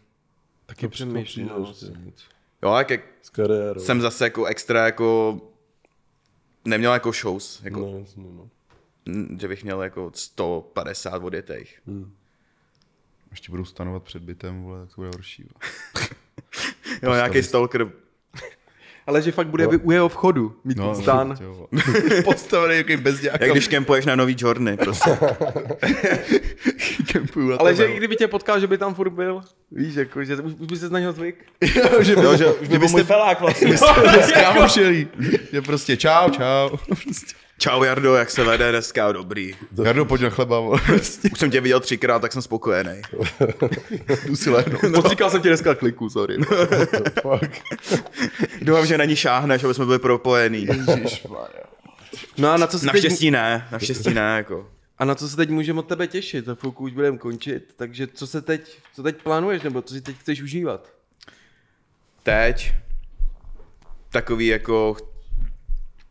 Speaker 2: Taky přemýšlím. no, nic.
Speaker 1: Jo, jak, jak
Speaker 3: S kariérou.
Speaker 1: jsem zase jako extra jako neměl jako shows, jako,
Speaker 3: No, jasně, no.
Speaker 1: že bych měl jako 150 odjetých.
Speaker 4: Ještě budou stanovat před bytem, vole, tak to bude horší. vole.
Speaker 1: Jo, nějaký stalker.
Speaker 2: Ale že fakt bude no. u jeho vchodu mít no, stán.
Speaker 4: Postavený jaký bezdělák.
Speaker 1: Jak když kempuješ na nový Journey, prostě.
Speaker 4: kempuju na
Speaker 2: Ale že i kdyby tě potkal, že by tam furt byl, víš, jako, že už, už by se na něho zvyk.
Speaker 4: jo, že, jo, že,
Speaker 1: Že byste felák vlastně.
Speaker 4: kámošili. Že prostě čau, čau. Prostě.
Speaker 1: Čau Jardo, jak se vede dneska? Dobrý.
Speaker 4: Jardo, pojď na chleba.
Speaker 1: Už jsem tě viděl třikrát, tak jsem spokojený.
Speaker 4: Jdu si lehnout.
Speaker 2: No. Potříkal jsem tě dneska kliku, sorry.
Speaker 3: Fuck.
Speaker 1: Doufám, že na ní šáhneš, aby jsme byli propojený.
Speaker 3: Ježišmarja.
Speaker 2: No a na co se teď,
Speaker 1: Naštěstí ne, naštěstí ne, jako.
Speaker 2: a na co se teď můžeme od tebe těšit? Za chvilku už budeme končit, takže co se teď, co teď plánuješ, nebo co si teď chceš užívat?
Speaker 1: Teď takový jako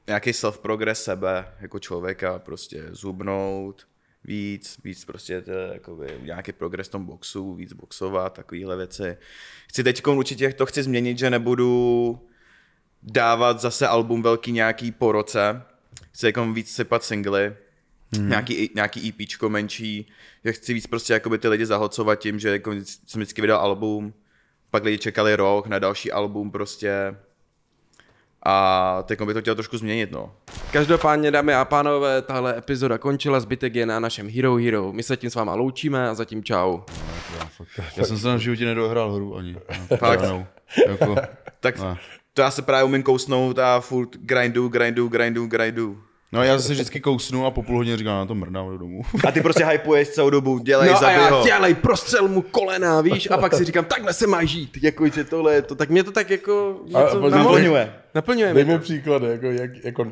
Speaker 1: nějaký self-progress sebe, jako člověka, prostě zubnout víc, víc prostě to, jakoby, nějaký progres v tom boxu, víc boxovat, takovýhle věci. Chci teď určitě to chci změnit, že nebudu dávat zase album velký nějaký po roce. Chci jako víc sypat singly, hmm. nějaký, nějaký EPčko menší, že chci víc prostě jakoby ty lidi zahlcovat tím, že jako jsem vždycky vydal album, pak lidi čekali rok na další album prostě. A teď bych to chtěl trošku změnit, no.
Speaker 2: Každopádně, dámy a pánové, tahle epizoda končila, zbytek je na našem Hero Hero. My se tím s váma loučíme a zatím čau.
Speaker 4: Já jsem se na životě nedohrál hru ani.
Speaker 1: Fakt?
Speaker 4: Jako,
Speaker 1: Tak
Speaker 4: Ne.
Speaker 1: to já se právě umím kousnout a furt grindu, grindu, grindu, grindu.
Speaker 4: No já zase vždycky kousnu a po půl hodině říkám, na to mrdám jdu domů.
Speaker 1: A ty prostě hypuješ celou dobu, dělej,
Speaker 2: No a
Speaker 1: zabij
Speaker 2: já
Speaker 1: ho.
Speaker 2: dělej, prostřel mu kolena, víš, a pak si říkám, takhle se má žít, jako, že tohle je to, tak mě to tak jako něco
Speaker 3: a-
Speaker 1: Naplňuje.
Speaker 2: Naplňuje
Speaker 3: Dej
Speaker 2: mě
Speaker 3: mi
Speaker 2: to.
Speaker 3: příklady, jako, jak, jako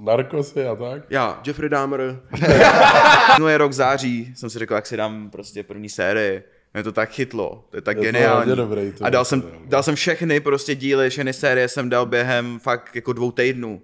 Speaker 3: narkosy a tak.
Speaker 2: Já, Jeffrey Dahmer,
Speaker 1: Minulý rok září jsem si řekl, jak si dám prostě první sérii. Mě to tak chytlo, to je tak
Speaker 3: Je to
Speaker 1: geniální.
Speaker 3: hodně dobrý, to
Speaker 1: a dal
Speaker 3: je
Speaker 1: jsem,
Speaker 3: to,
Speaker 1: dal jsem všechny prostě díly, všechny série jsem dal během fakt jako dvou týdnů.